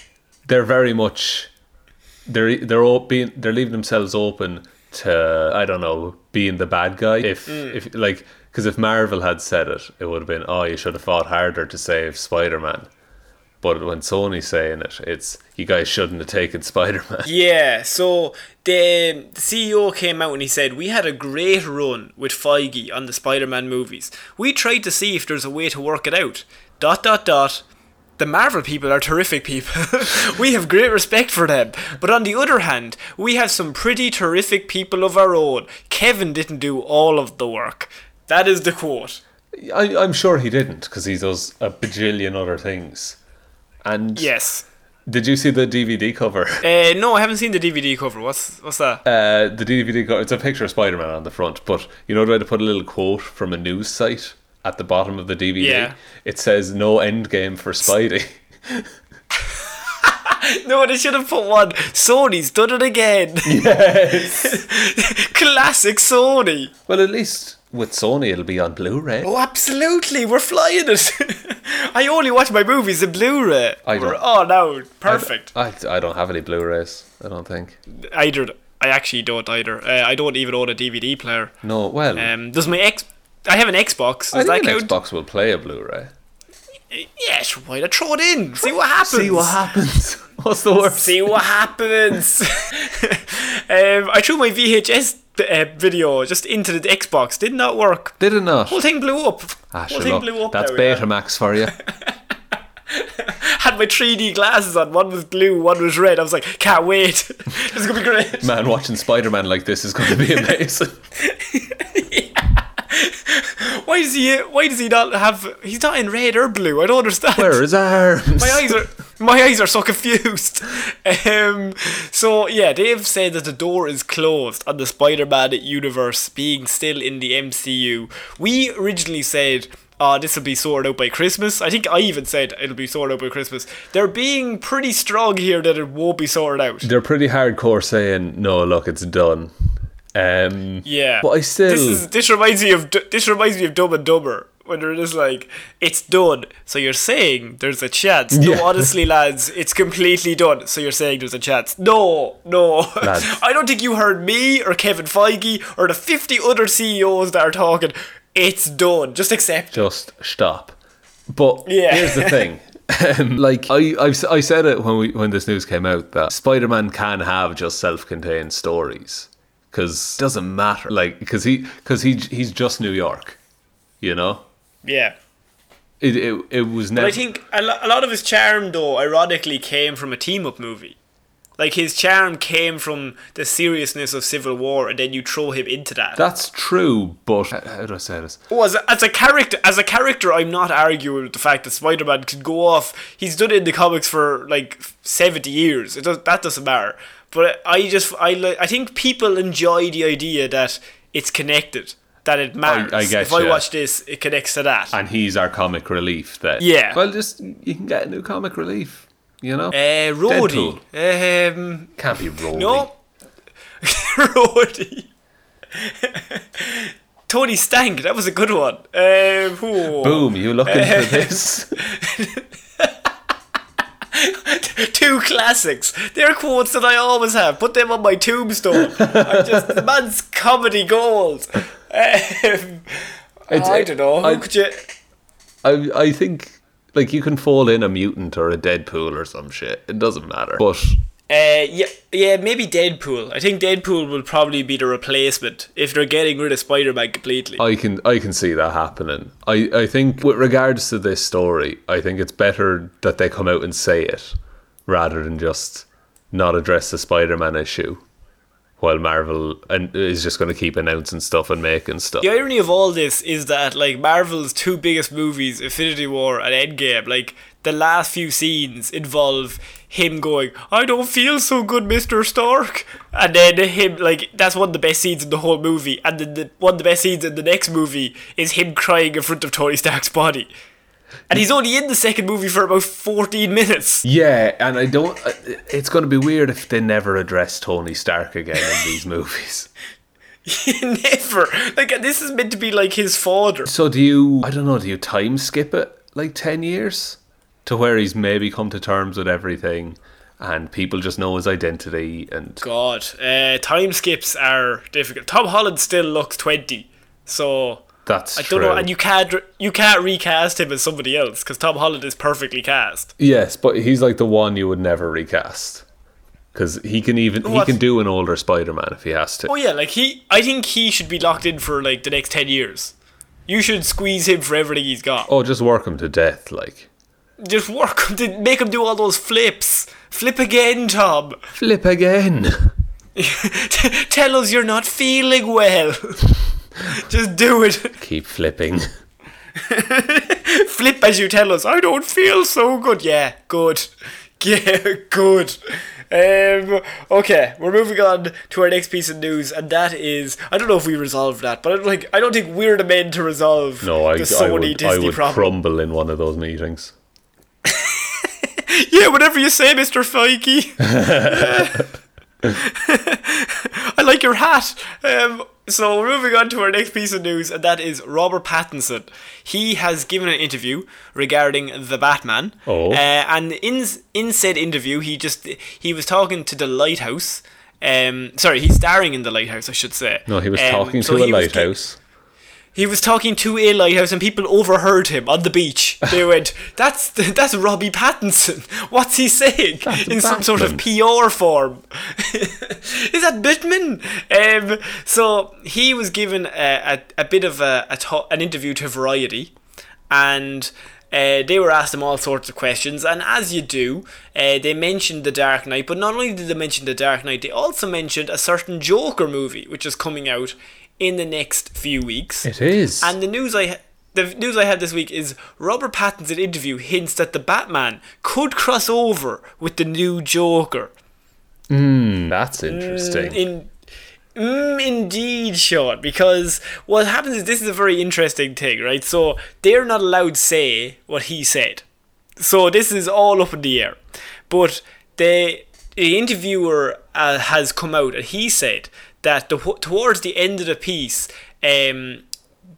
they're very much they're they're all being they're leaving themselves open to I don't know being the bad guy. If Mm. if like because if Marvel had said it, it would have been oh you should have fought harder to save Spider Man. But when Sony's saying it, it's you guys shouldn't have taken Spider Man. Yeah, so the CEO came out and he said, We had a great run with Feige on the Spider Man movies. We tried to see if there's a way to work it out. Dot, dot, dot. The Marvel people are terrific people. we have great respect for them. But on the other hand, we have some pretty terrific people of our own. Kevin didn't do all of the work. That is the quote. I, I'm sure he didn't because he does a bajillion other things. And Yes. Did you see the DVD cover? Uh, no, I haven't seen the DVD cover. What's what's that? Uh, the DVD cover. It's a picture of Spider Man on the front, but you know the way to put a little quote from a news site at the bottom of the DVD. Yeah. It says "No end game for Spidey." No, they should have put one. Sony's done it again. yes. Classic Sony. well, at least with Sony, it'll be on Blu-ray. Oh, absolutely. We're flying it. I only watch my movies in Blu-ray. I don't- We're- Oh, no. Perfect. I, I don't have any Blu-rays. I don't think. Either. I actually don't either. Uh, I don't even own a DVD player. No. Well, Um, does my ex... I have an Xbox. Does I that think an count? Xbox will play a Blu-ray. Yeah, why not throw it in? See what happens. See what happens. What's the worst? See what happens. um, I threw my VHS uh, video just into the Xbox. Did not work. Did it not? Whole thing blew up. Ah, Whole thing blew up. That's. Betamax for you. Had my 3D glasses on. One was blue, one was red. I was like, can't wait. this is gonna be great. Man, watching Spider-Man like this is going to be amazing. Why does he? Why does he not have? He's not in red or blue. I don't understand. Where are his arms? my eyes are my eyes are so confused. Um, so yeah, they've said that the door is closed on the Spider-Man universe being still in the MCU. We originally said. Uh, this will be sorted out by Christmas. I think I even said it'll be sorted out by Christmas. They're being pretty strong here that it won't be sorted out. They're pretty hardcore saying, "No, look, it's done." Um, Yeah, but I still. This is this reminds me of this reminds me of Dumb and Dumber when they're just like it's done. So you're saying there's a chance? Yeah. No, honestly, lads, it's completely done. So you're saying there's a chance? No, no. Lads. I don't think you heard me or Kevin Feige or the 50 other CEOs that are talking. It's done. Just accept. just stop. But Yeah. here's the thing. Um, like I, I've, I said it when we when this news came out that Spider-Man can have just self-contained stories because doesn't matter. Like because he because he he's just New York, you know. Yeah. It it, it was never. But. I think a, lo- a lot of his charm, though, ironically, came from a team up movie. Like his charm came from the seriousness of Civil War, and then you throw him into that. that's true, but how how do I say this? Oh, as a, as a character, as a character, I'm not arguing with the fact that Spider-Man can go off. He's done it in the comics for like seventy years. It does, that doesn't matter. But I just, I, I think people enjoy the idea that it's connected, that it matters. I get if I ya. watch this, it connects to that. And he's our comic relief. That Yeah. Well, just you can get a new comic relief. You know. uh, Rhodey, um, Can't be Rhodey. no, Rhodey. Tony Stank, that was a good one. Um, Boom! You looking for this? Two classics. They're quotes that I always have. Put them on my tombstone. I'm just the man's comedy gold. Um, I don't know. I- could you? I I think like you can fall in a mutant or a Deadpool or some shit. It doesn't matter. But Uh, yeah, yeah, maybe Deadpool. I think Deadpool will probably be the replacement if they're getting rid of Spider-Man completely. I can I can see that happening. I, I think with regards to this story, I think it's better that they come out and say it rather than just not address the Spider-Man issue while Marvel and is just going to keep announcing stuff and making stuff. The irony of all this is that like Marvel's two biggest movies, Infinity War and Endgame, like the last few scenes involve him going, "I don't feel so good, Mister Stark," and then him like that's one of the best scenes in the whole movie, and then the, one of the best scenes in the next movie is him crying in front of Tony Stark's body, and he's only in the second movie for about fourteen minutes. Yeah, and I don't. uh, It's going to be weird if they never address Tony Stark again in these movies. Never like this is meant to be like his father. So do you? I don't know. Do you time skip it like ten years to where he's maybe come to terms with everything, and people just know his identity and God, uh, time skips are difficult. Tom Holland still looks twenty, so that's I true. don't know. And you can't you can't recast him as somebody else because Tom Holland is perfectly cast. yes, but he's like the one you would never recast because he can even What? he can do an older Spider-Man if he has to. Oh yeah, like he, I think he should be locked in for like the next ten years. You should squeeze him for everything he's got. Oh, just work him to death, like Just work him to make him do all those flips. Flip again, Tom. flip again. Tell us you're not feeling well. Just do it. Keep flipping. Flip as you tell us. I don't feel so good. Yeah, good. Yeah, good. Um, okay, we're moving on to our next piece of news, and that is I don't know if we resolved that, but I don't like I don't think we're the men to resolve No, I, the I Sony would, I would problem. crumble in one of those meetings. yeah, whatever you say, Mister Feige. I like your hat. Um, so moving on to our next piece of news, and that is Robert Pattinson. He has given an interview regarding the Batman. Oh. Uh, and in in said interview, he just he was talking to the Lighthouse. Um, sorry, he's starring in the Lighthouse, I should say. No, he was Um, talking so to a he was lighthouse. He was talking to a lighthouse, and people overheard him on the beach. They went, "That's that's Robbie Pattinson. What's he saying in some sort of PR form? Is that Bitman?" Um, so he was given a, a, a bit of a, a to- an interview to Variety, and. Uh, they were asked him all sorts of questions, and as you do, uh, they mentioned The Dark Knight. But not only did they mention The Dark Knight, they also mentioned a certain Joker movie, which is coming out in the next few weeks. It is. And the news I the news I had this week is Robert Pattinson interview hints that the Batman could cross over with the new Joker. Hmm, that's interesting. In Mm, indeed, Sean, because what happens is this is a very interesting thing, right? So they're not allowed to say what he said. So this is all up in the air. But the, the interviewer uh, has come out and he said that the, towards the end of the piece, um,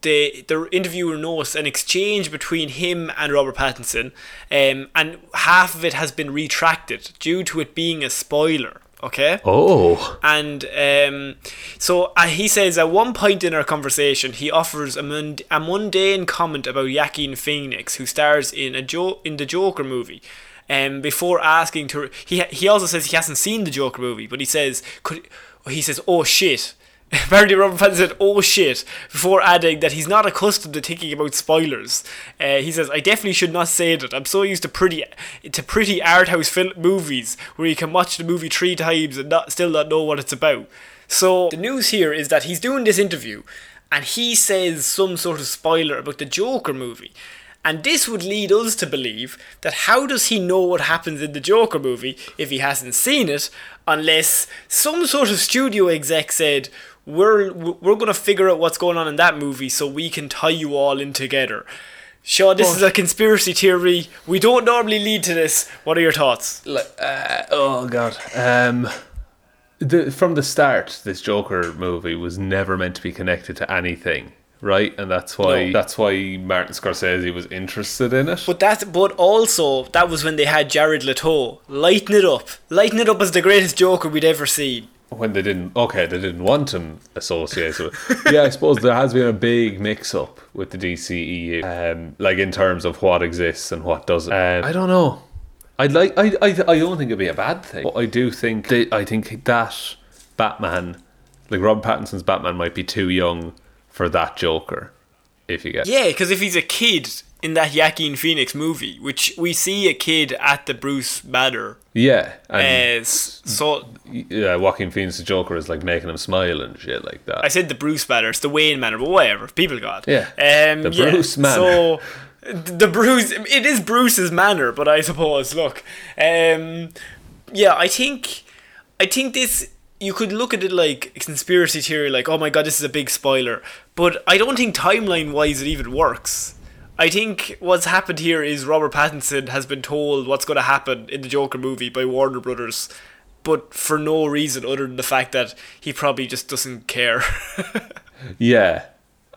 the the interviewer noticed an exchange between him and Robert Pattinson, um, and half of it has been retracted due to it being a spoiler. Okay. oh. And um, so uh, he says at one point in our conversation, he offers a, mund- a mundane comment about Joaquin Phoenix, who stars in a jo- in the Joker movie. Um, before asking to, he he also says he hasn't seen the Joker movie, but he says could he says oh shit. Apparently, Robert Pattinson said, "Oh shit!" before adding that he's not accustomed to thinking about spoilers. Uh, he says, "I definitely should not say that. I'm so used to pretty, to pretty art house film movies where you can watch the movie three times and not still not know what it's about." So the news here is that he's doing this interview, and he says some sort of spoiler about the Joker movie. And this would lead us to believe that how does he know what happens in the Joker movie if he hasn't seen it, unless some sort of studio exec said, we're we're gonna figure out what's going on in that movie so we can tie you all in together. Sean, this is a conspiracy theory. We don't normally lead to this. What are your thoughts? Uh, oh god. Um, the, from the start, this Joker movie was never meant to be connected to anything, right? And that's why No. that's why Martin Scorsese was interested in it. But that, but also that was when they had Jared Leto. Lighten it up. Lighten it up as the greatest Joker we'd ever seen. when they didn't, okay, they didn't want him associated with. yeah, I suppose there has been a big mix-up with the DCEU, um, like in terms of what exists and what doesn't. Um, I don't know. I'd like. I, I. I don't think it'd be a bad thing. But I do think. They, I think that Batman, like Robert Pattinson's Batman, might be too young for that Joker. If you get. Yeah, because if he's a kid in that Joaquin Phoenix movie, which we see a kid at the Bruce Banner, Yeah. uh, And s- so yeah, Joaquin Phoenix's Joker is like making him smile and shit like that. I said the Bruce Banner, it's the Wayne Manor, but whatever, people got. Yeah, um, the yeah, Bruce Manor. So the Bruce, it is Bruce's manor, but I suppose look, um, yeah, I think, I think this. You could look at it like a conspiracy theory, like, oh my god, this is a big spoiler. But I don't think timeline wise it even works. I think what's happened here is Robert Pattinson has been told what's going to happen in the Joker movie by Warner Brothers, but for no reason other than the fact that he probably just doesn't care. Yeah,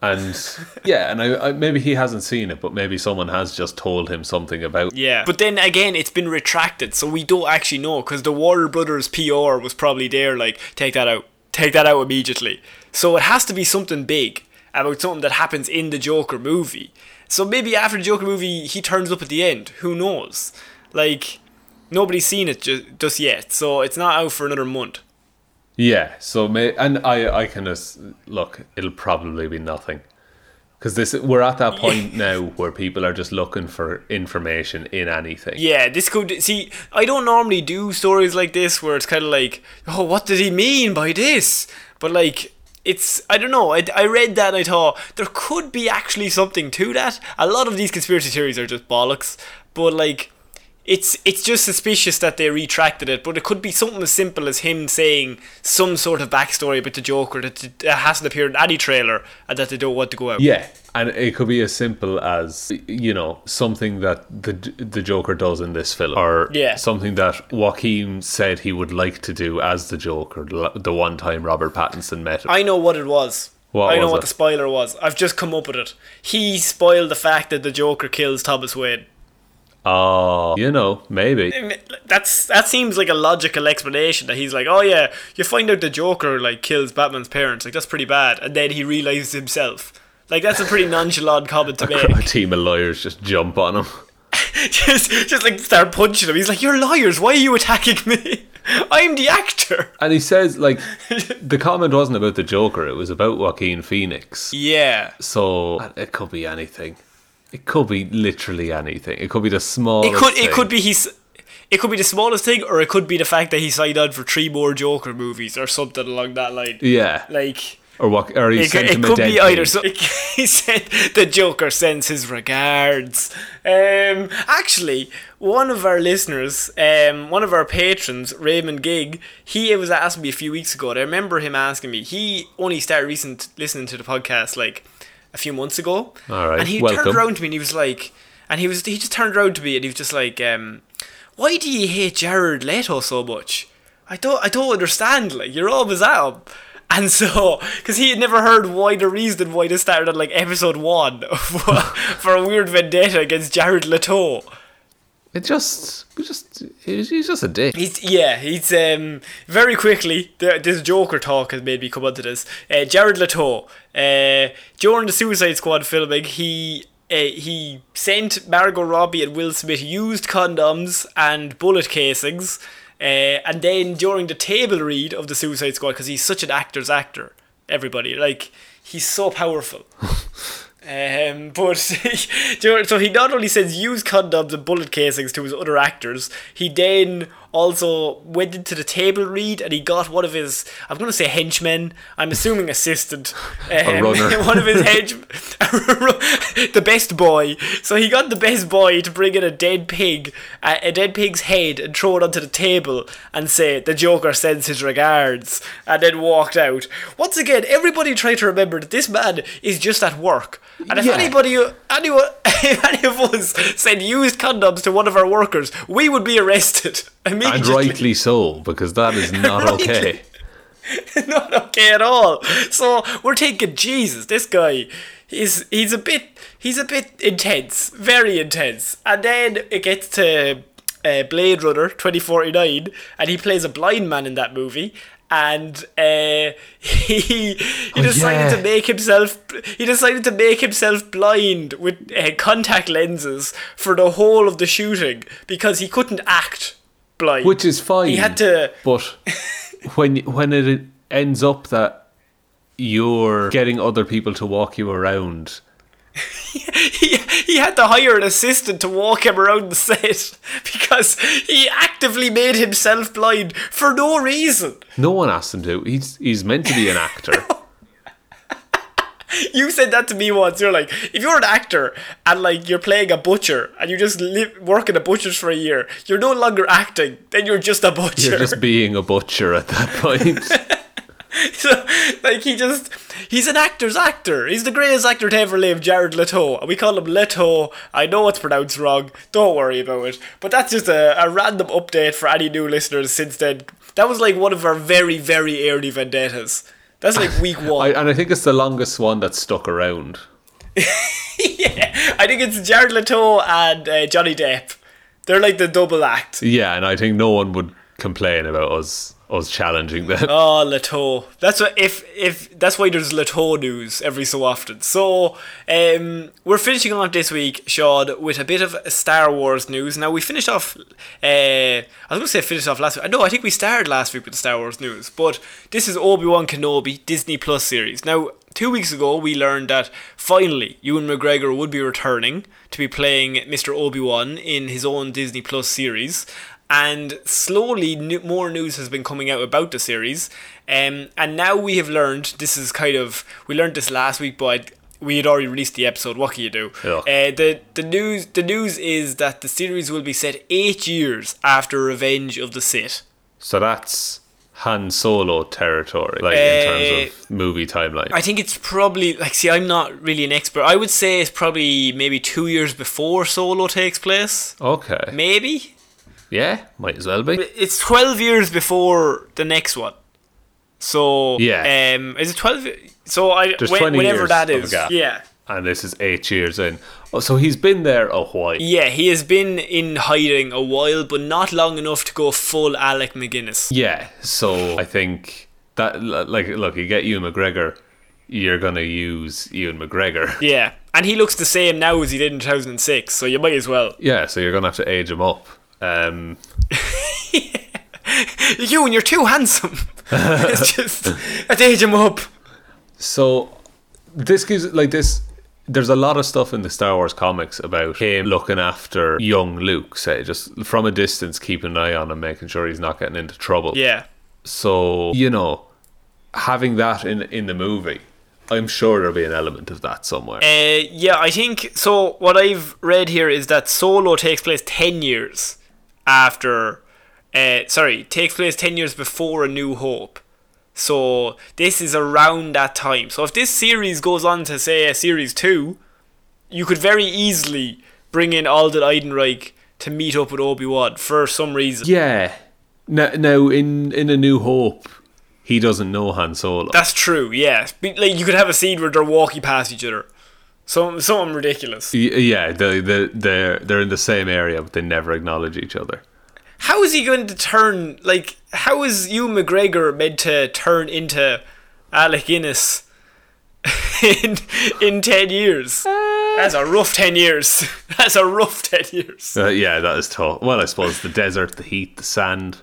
and yeah, and I, I maybe he hasn't seen it, but maybe someone has just told him something about. yeah. But then again, it's been retracted, so we don't actually know because the Warner Brothers PR was probably there, like, take that out, take that out immediately. So it has to be something big about something that happens in the Joker movie. So maybe after the Joker movie, he turns up at the end. Who knows? Like, nobody's seen it ju- just yet, so it's not out for another month. Yeah, so may and I I can just look. It'll probably be nothing, because this we're at that point now where people are just looking for information in anything. Yeah, this could see. I don't normally do stories like this where it's kind of like, oh, what did he mean by this? But like, it's I don't know. I, I read that and I thought there could be actually something to that. A lot of these conspiracy theories are just bollocks, but like. It's it's just suspicious that they retracted it, but it could be something as simple as him saying some sort of backstory about the Joker that, that hasn't appeared in any trailer and that they don't want to go out. Yeah, and it could be as simple as you know something that the the Joker does in this film, or Yeah. something that Joaquin said he would like to do as the Joker. The one time Robert Pattinson met him. I know what it was. What I know what it? the spoiler was. I've just come up with it. He spoiled the fact that the Joker kills Thomas Wayne. Oh, you know, maybe. That's that seems like a logical explanation that he's like, oh yeah, you find out the Joker like kills Batman's parents, like that's pretty bad, and then he realizes himself. Like that's a pretty nonchalant comment to A make. A team of lawyers just jump on him. just, just like start punching him. He's like, you're liars. Why are you attacking me? I'm the actor. And he says, like, the comment wasn't about the Joker, it was about Joaquin Phoenix. Yeah. So it could be anything. It could be literally anything. It could be the smallest It could thing. it could be he's it could be the smallest thing, or it could be the fact that he signed on for three more Joker movies or something along that line. Yeah. Like Or what? Or he it, sent it him a could dead be either. So he said the Joker sends his regards. Um, actually, one of our listeners, um, one of our patrons, Raymond Gig, he was asking me a few weeks ago. And I remember him asking me. He only started recent listening to the podcast like a few months ago. All right, And he welcome. turned around to me and he was like, and he was he just turned around to me and he was just like, um, why do you hate Jared Leto so much? I don't I don't understand. Like you're always at him. And so, because he had never heard why the reason why this started at like episode one for a weird vendetta against Jared Leto. It just, it just, he's he's just a dick. He's yeah, he's um very quickly. The, this Joker talk has made me come onto this. Uh, Jared Leto, uh, during the Suicide Squad filming, he uh, he sent Margot Robbie and Will Smith used condoms and bullet casings, uh, and then during the table read of the Suicide Squad, because he's such an actor's actor, everybody like he's so powerful. Um, but so he not only sends used condoms and bullet casings to his other actors, he then also went into the table read and he got one of his I'm going to say henchmen. I'm assuming assistant. Um, one of his henchmen, the best boy. So he got the best boy to bring in a dead pig, a, a dead pig's head, and throw it onto the table and say the Joker sends his regards, and then walked out. Once again, everybody try to remember that this man is just at work. And if Yeah. anybody, anyone, if any of us send used condoms to one of our workers, we would be arrested. And rightly so, because that is not okay. not okay at all. So we're thinking, Jesus, this guy is he's a bit he's a bit intense, very intense. And then it gets to uh, Blade Runner twenty forty nine, and he plays a blind man in that movie. And uh, he he Oh, decided yeah. to make himself he decided to make himself blind with uh, contact lenses for the whole of the shooting because he couldn't act blind. Which is fine. he had to But when when it ends up that you're getting other people to walk you around, he, he had to hire an assistant to walk him around the set because he actively made himself blind for no reason. no one asked him to. He's he's meant to be an actor. You said that to me once. You're like, if you're an actor and like you're playing a butcher and you just live, work in a butcher's for a year, you're no longer acting. Then you're just a butcher. You're just being a butcher at that point. so, like he just he's an actor's actor. He's the greatest actor to ever live, Jared Leto. And we call him Leto. I know it's pronounced wrong. Don't worry about it. But that's just a, a random update for any new listeners since then. That was like one of our very, very early vendettas. That's like week I, one. and I think it's the longest one that's stuck around. yeah, I think it's Jared Leto and uh, Johnny Depp. They're like the double act. Yeah, and I think no one would complain about us us challenging them. Oh, Leto. That's what if if that's why there's Leto news every so often. So, um, we're finishing off this week, Sean, with a bit of Star Wars news. Now we finished off. Uh, I was to say finished off last week. No, I think we started last week with Star Wars news. But this is Obi Wan Kenobi Disney Plus series. Now. Two weeks ago, we learned that finally Ewan McGregor would be returning to be playing Mr. Obi Wan in his own Disney Plus series, and slowly more news has been coming out about the series um, and now we have learned this is kind of we learned this last week but we had already released the episode. What can you do? Yeah. Uh, the the news the news is that the series will be set eight years after Revenge of the Sith. So that's Han Solo territory, like Uh, in terms of movie timeline. I think it's probably like see I'm not really an expert. I would say it's probably maybe two years before Solo takes place. okay. Maybe Yeah, might as well be. it's twelve years before the next one. So Yeah. um, is it twelve? So I There's when- 20 whenever years that gap. yeah, And this is eight years in. Oh, so he's been there a while. yeah, he has been in hiding a while, but not long enough to go full Alec McGuinness. Yeah, so I think that like look, you get Ewan McGregor, you're gonna use Ewan McGregor. Yeah, and he looks the same now as he did in 2006, so you might as well. Yeah, so you're gonna have to age him up. Um, You and you're too handsome. it's just let's age him up. so this gives like this. There's a lot of stuff in the Star Wars comics about him looking after young Luke, say just from a distance, keeping an eye on him, making sure he's not getting into trouble. Yeah, So you know, having that in in the movie, I'm sure there'll be an element of that somewhere. uh, yeah. I think so. What I've read here is that Solo takes place ten years after. Uh, sorry, takes place ten years before A New Hope. So this is around that time. So if this series goes on to say a series two, you could very easily bring in Alden Ehrenreich to meet up with Obi Wan for some reason. Yeah. Now, now in in A New Hope, he doesn't know Han Solo. That's true. Yeah, like you could have a scene where they're walking past each other. Some something ridiculous. Y- yeah, they they they're they're in the same area, but they never acknowledge each other. How is he going to turn? Like, how is Ewan McGregor meant to turn into Alec Guinness in in ten years? That's a rough ten years. That's a rough ten years. Uh, yeah, that is tough. Well, I suppose the desert, the heat, the sand.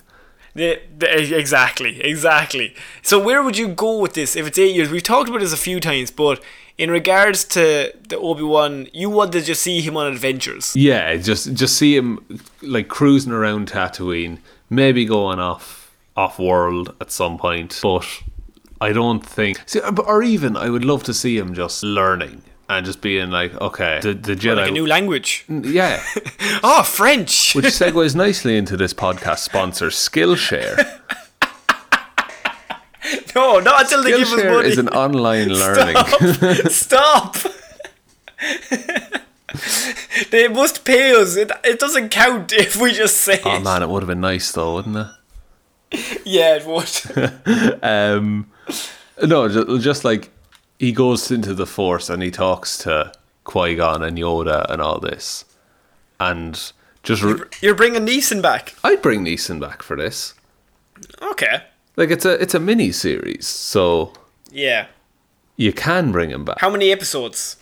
The- the- exactly, exactly. So where would you go with this if it's eight years? We've talked about this a few times, but in regards to the Obi Wan, you want to just see him on adventures. Yeah, just just see him like cruising around Tatooine, maybe going off off world at some point. But I don't think, see, uh, or even I would love to see him just learning and just being like, okay, the the Jedi, Like a new language. yeah. Oh, French. Which segues nicely into this podcast sponsor, Skillshare. no, not until they give us money. is an online learning. Stop. Stop. they must pay us. It, it doesn't count if we just say Oh man, it would have been nice though, wouldn't it? Yeah, it would. Um, no, ju- just like he goes into the Force and he talks to Qui Gon and Yoda and all this, and just re- You're bringing Neeson back. I'd bring Neeson back for this. Okay. Like it's a it's a mini series, so Yeah. you can bring him back. How many episodes?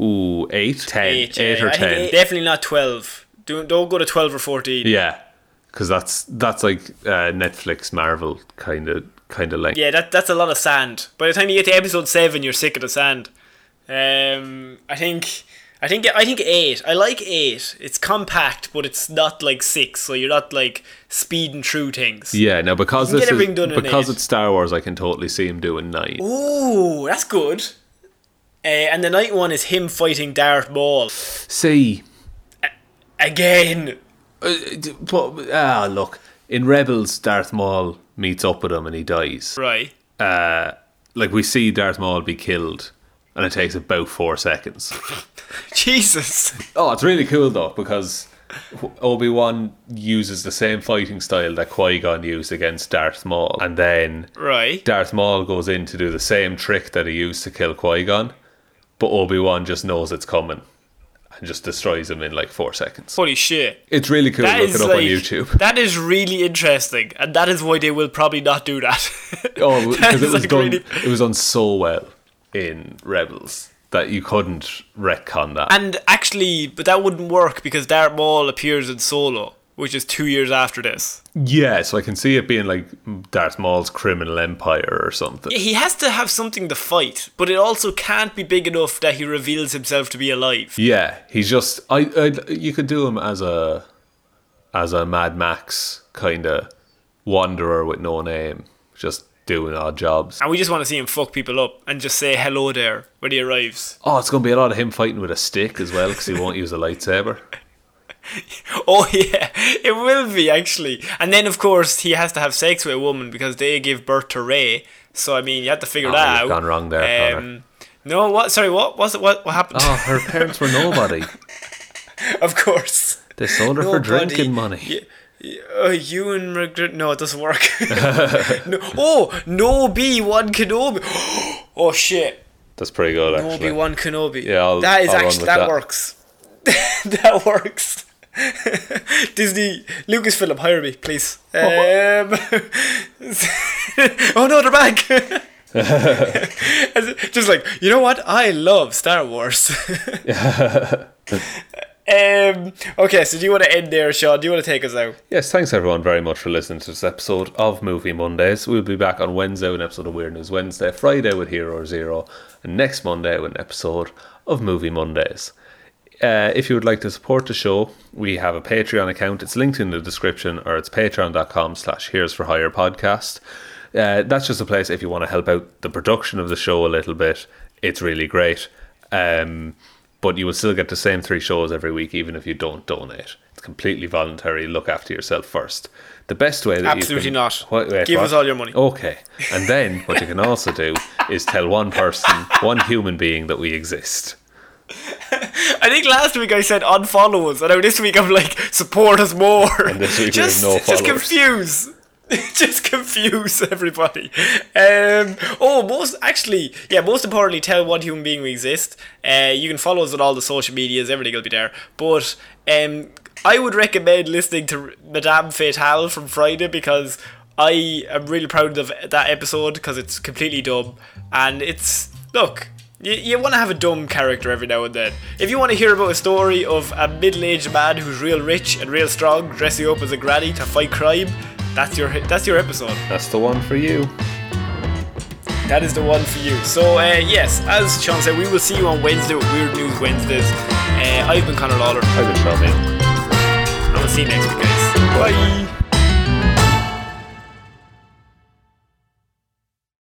Ooh, eight, ten, eight, yeah, or I ten. eight- definitely not twelve. Don't don't go to twelve or fourteen. Yeah, because that's that's like uh, Netflix Marvel kind of kind of length. Yeah, that that's a lot of sand. By the time you get to episode seven, you're sick of the sand. Um, I think, I think, I think eight. I like eight. It's compact, but it's not like six, so you're not like speeding through things. Yeah, now because this is because it's Star Wars, I can totally see him doing nine. Ooh, that's good. Uh, and the night one is him fighting Darth Maul See, again. uh, but ah, look, in Rebels, Darth Maul meets up with him and he dies. Right. Uh, like we see Darth Maul be killed, and it takes about four seconds. Jesus. Oh, it's really cool though because Obi Wan uses the same fighting style that Qui Gon used against Darth Maul, and then Right. Darth Maul goes in to do the same trick that he used to kill Qui Gon, but Obi Wan just knows it's coming and just destroys him in like four seconds. Holy shit. It's really cool. That Look it up like on YouTube. that is really interesting, and that is why they will probably not do that. Oh, because it was like, done. really- It was done so well in Rebels that you couldn't retcon that. And actually, but that wouldn't work because Darth Maul appears in Solo, which is two years after this. yeah, so I can see it being like Darth Maul's criminal empire or something. Yeah, He has to have something to fight, but it also can't be big enough that he reveals himself to be alive. Yeah, he's just I, I you could do him as a as a Mad Max kind of wanderer with no name, just doing odd jobs. And we just want to see him fuck people up and just say hello there when he arrives. Oh, it's going to be a lot of him fighting with a stick as well because he won't use a lightsaber. Oh yeah, it will be actually. And then of course he has to have sex with a woman because they give birth to Rey. So I mean, you have to figure Oh, that out. gone wrong there, Connor. Um, no, what? Sorry, what was it? What what happened? Oh, her parents were nobody. of course. They sold her for drinking money. Y- uh, Ewan McGregor. No, it doesn't work. no, oh, no B One Kenobi. oh shit, That's pretty good, no actually. B One Kenobi. Yeah, I'll- that is I'll actually that, that. works. that works. Disney, Lucasfilm, hire me, please. Um, oh no, they're back. Just like you know what, I love Star Wars. Um. Okay, so do you want to end there, Shaun? Do you want to take us out? Yes, thanks everyone very much for listening to this episode of Movie Mondays. We'll be back on Wednesday with an episode of Weird News Wednesday, Friday with Hero Zero, and next Monday with an episode of Movie Mondays. Uh, if you would like to support the show, we have a Patreon account. It's linked in the description, or it's patreon.com slash heroes for hire podcast. Uh, that's just a place if you want to help out the production of the show a little bit. It's really great. Um, but you will still get the same three shows every week, even if you don't donate. It's completely voluntary. Look after yourself first. The best way that Absolutely you can, not. What- wait, Give what? us all your money. Okay, and then what you can also do is tell one person, one human being that we exist. I think last week I said unfollow us, and now this week I'm like support us more. And this week we just, have no just followers. confuse, just confuse everybody. Um, oh, most actually, yeah, most importantly, tell what human being we exist. Uh, you can follow us on all the social medias; everything will be there. But um, I would recommend listening to Madame Fatale from Friday because I am really proud of that episode because it's completely dumb and it's look. You, you want to have a dumb character every now and then. If you want to hear about a story of a middle-aged man who's real rich and real strong, dressing up as a granny to fight crime, that's your that's your episode. That's the one for you. That is the one for you. So uh, yes, as Shaun said, we will see you on Wednesday with Weird News Wednesdays. Uh, I've been Conor Lawler, I've been Shaun and we'll see you next week, guys. Bye.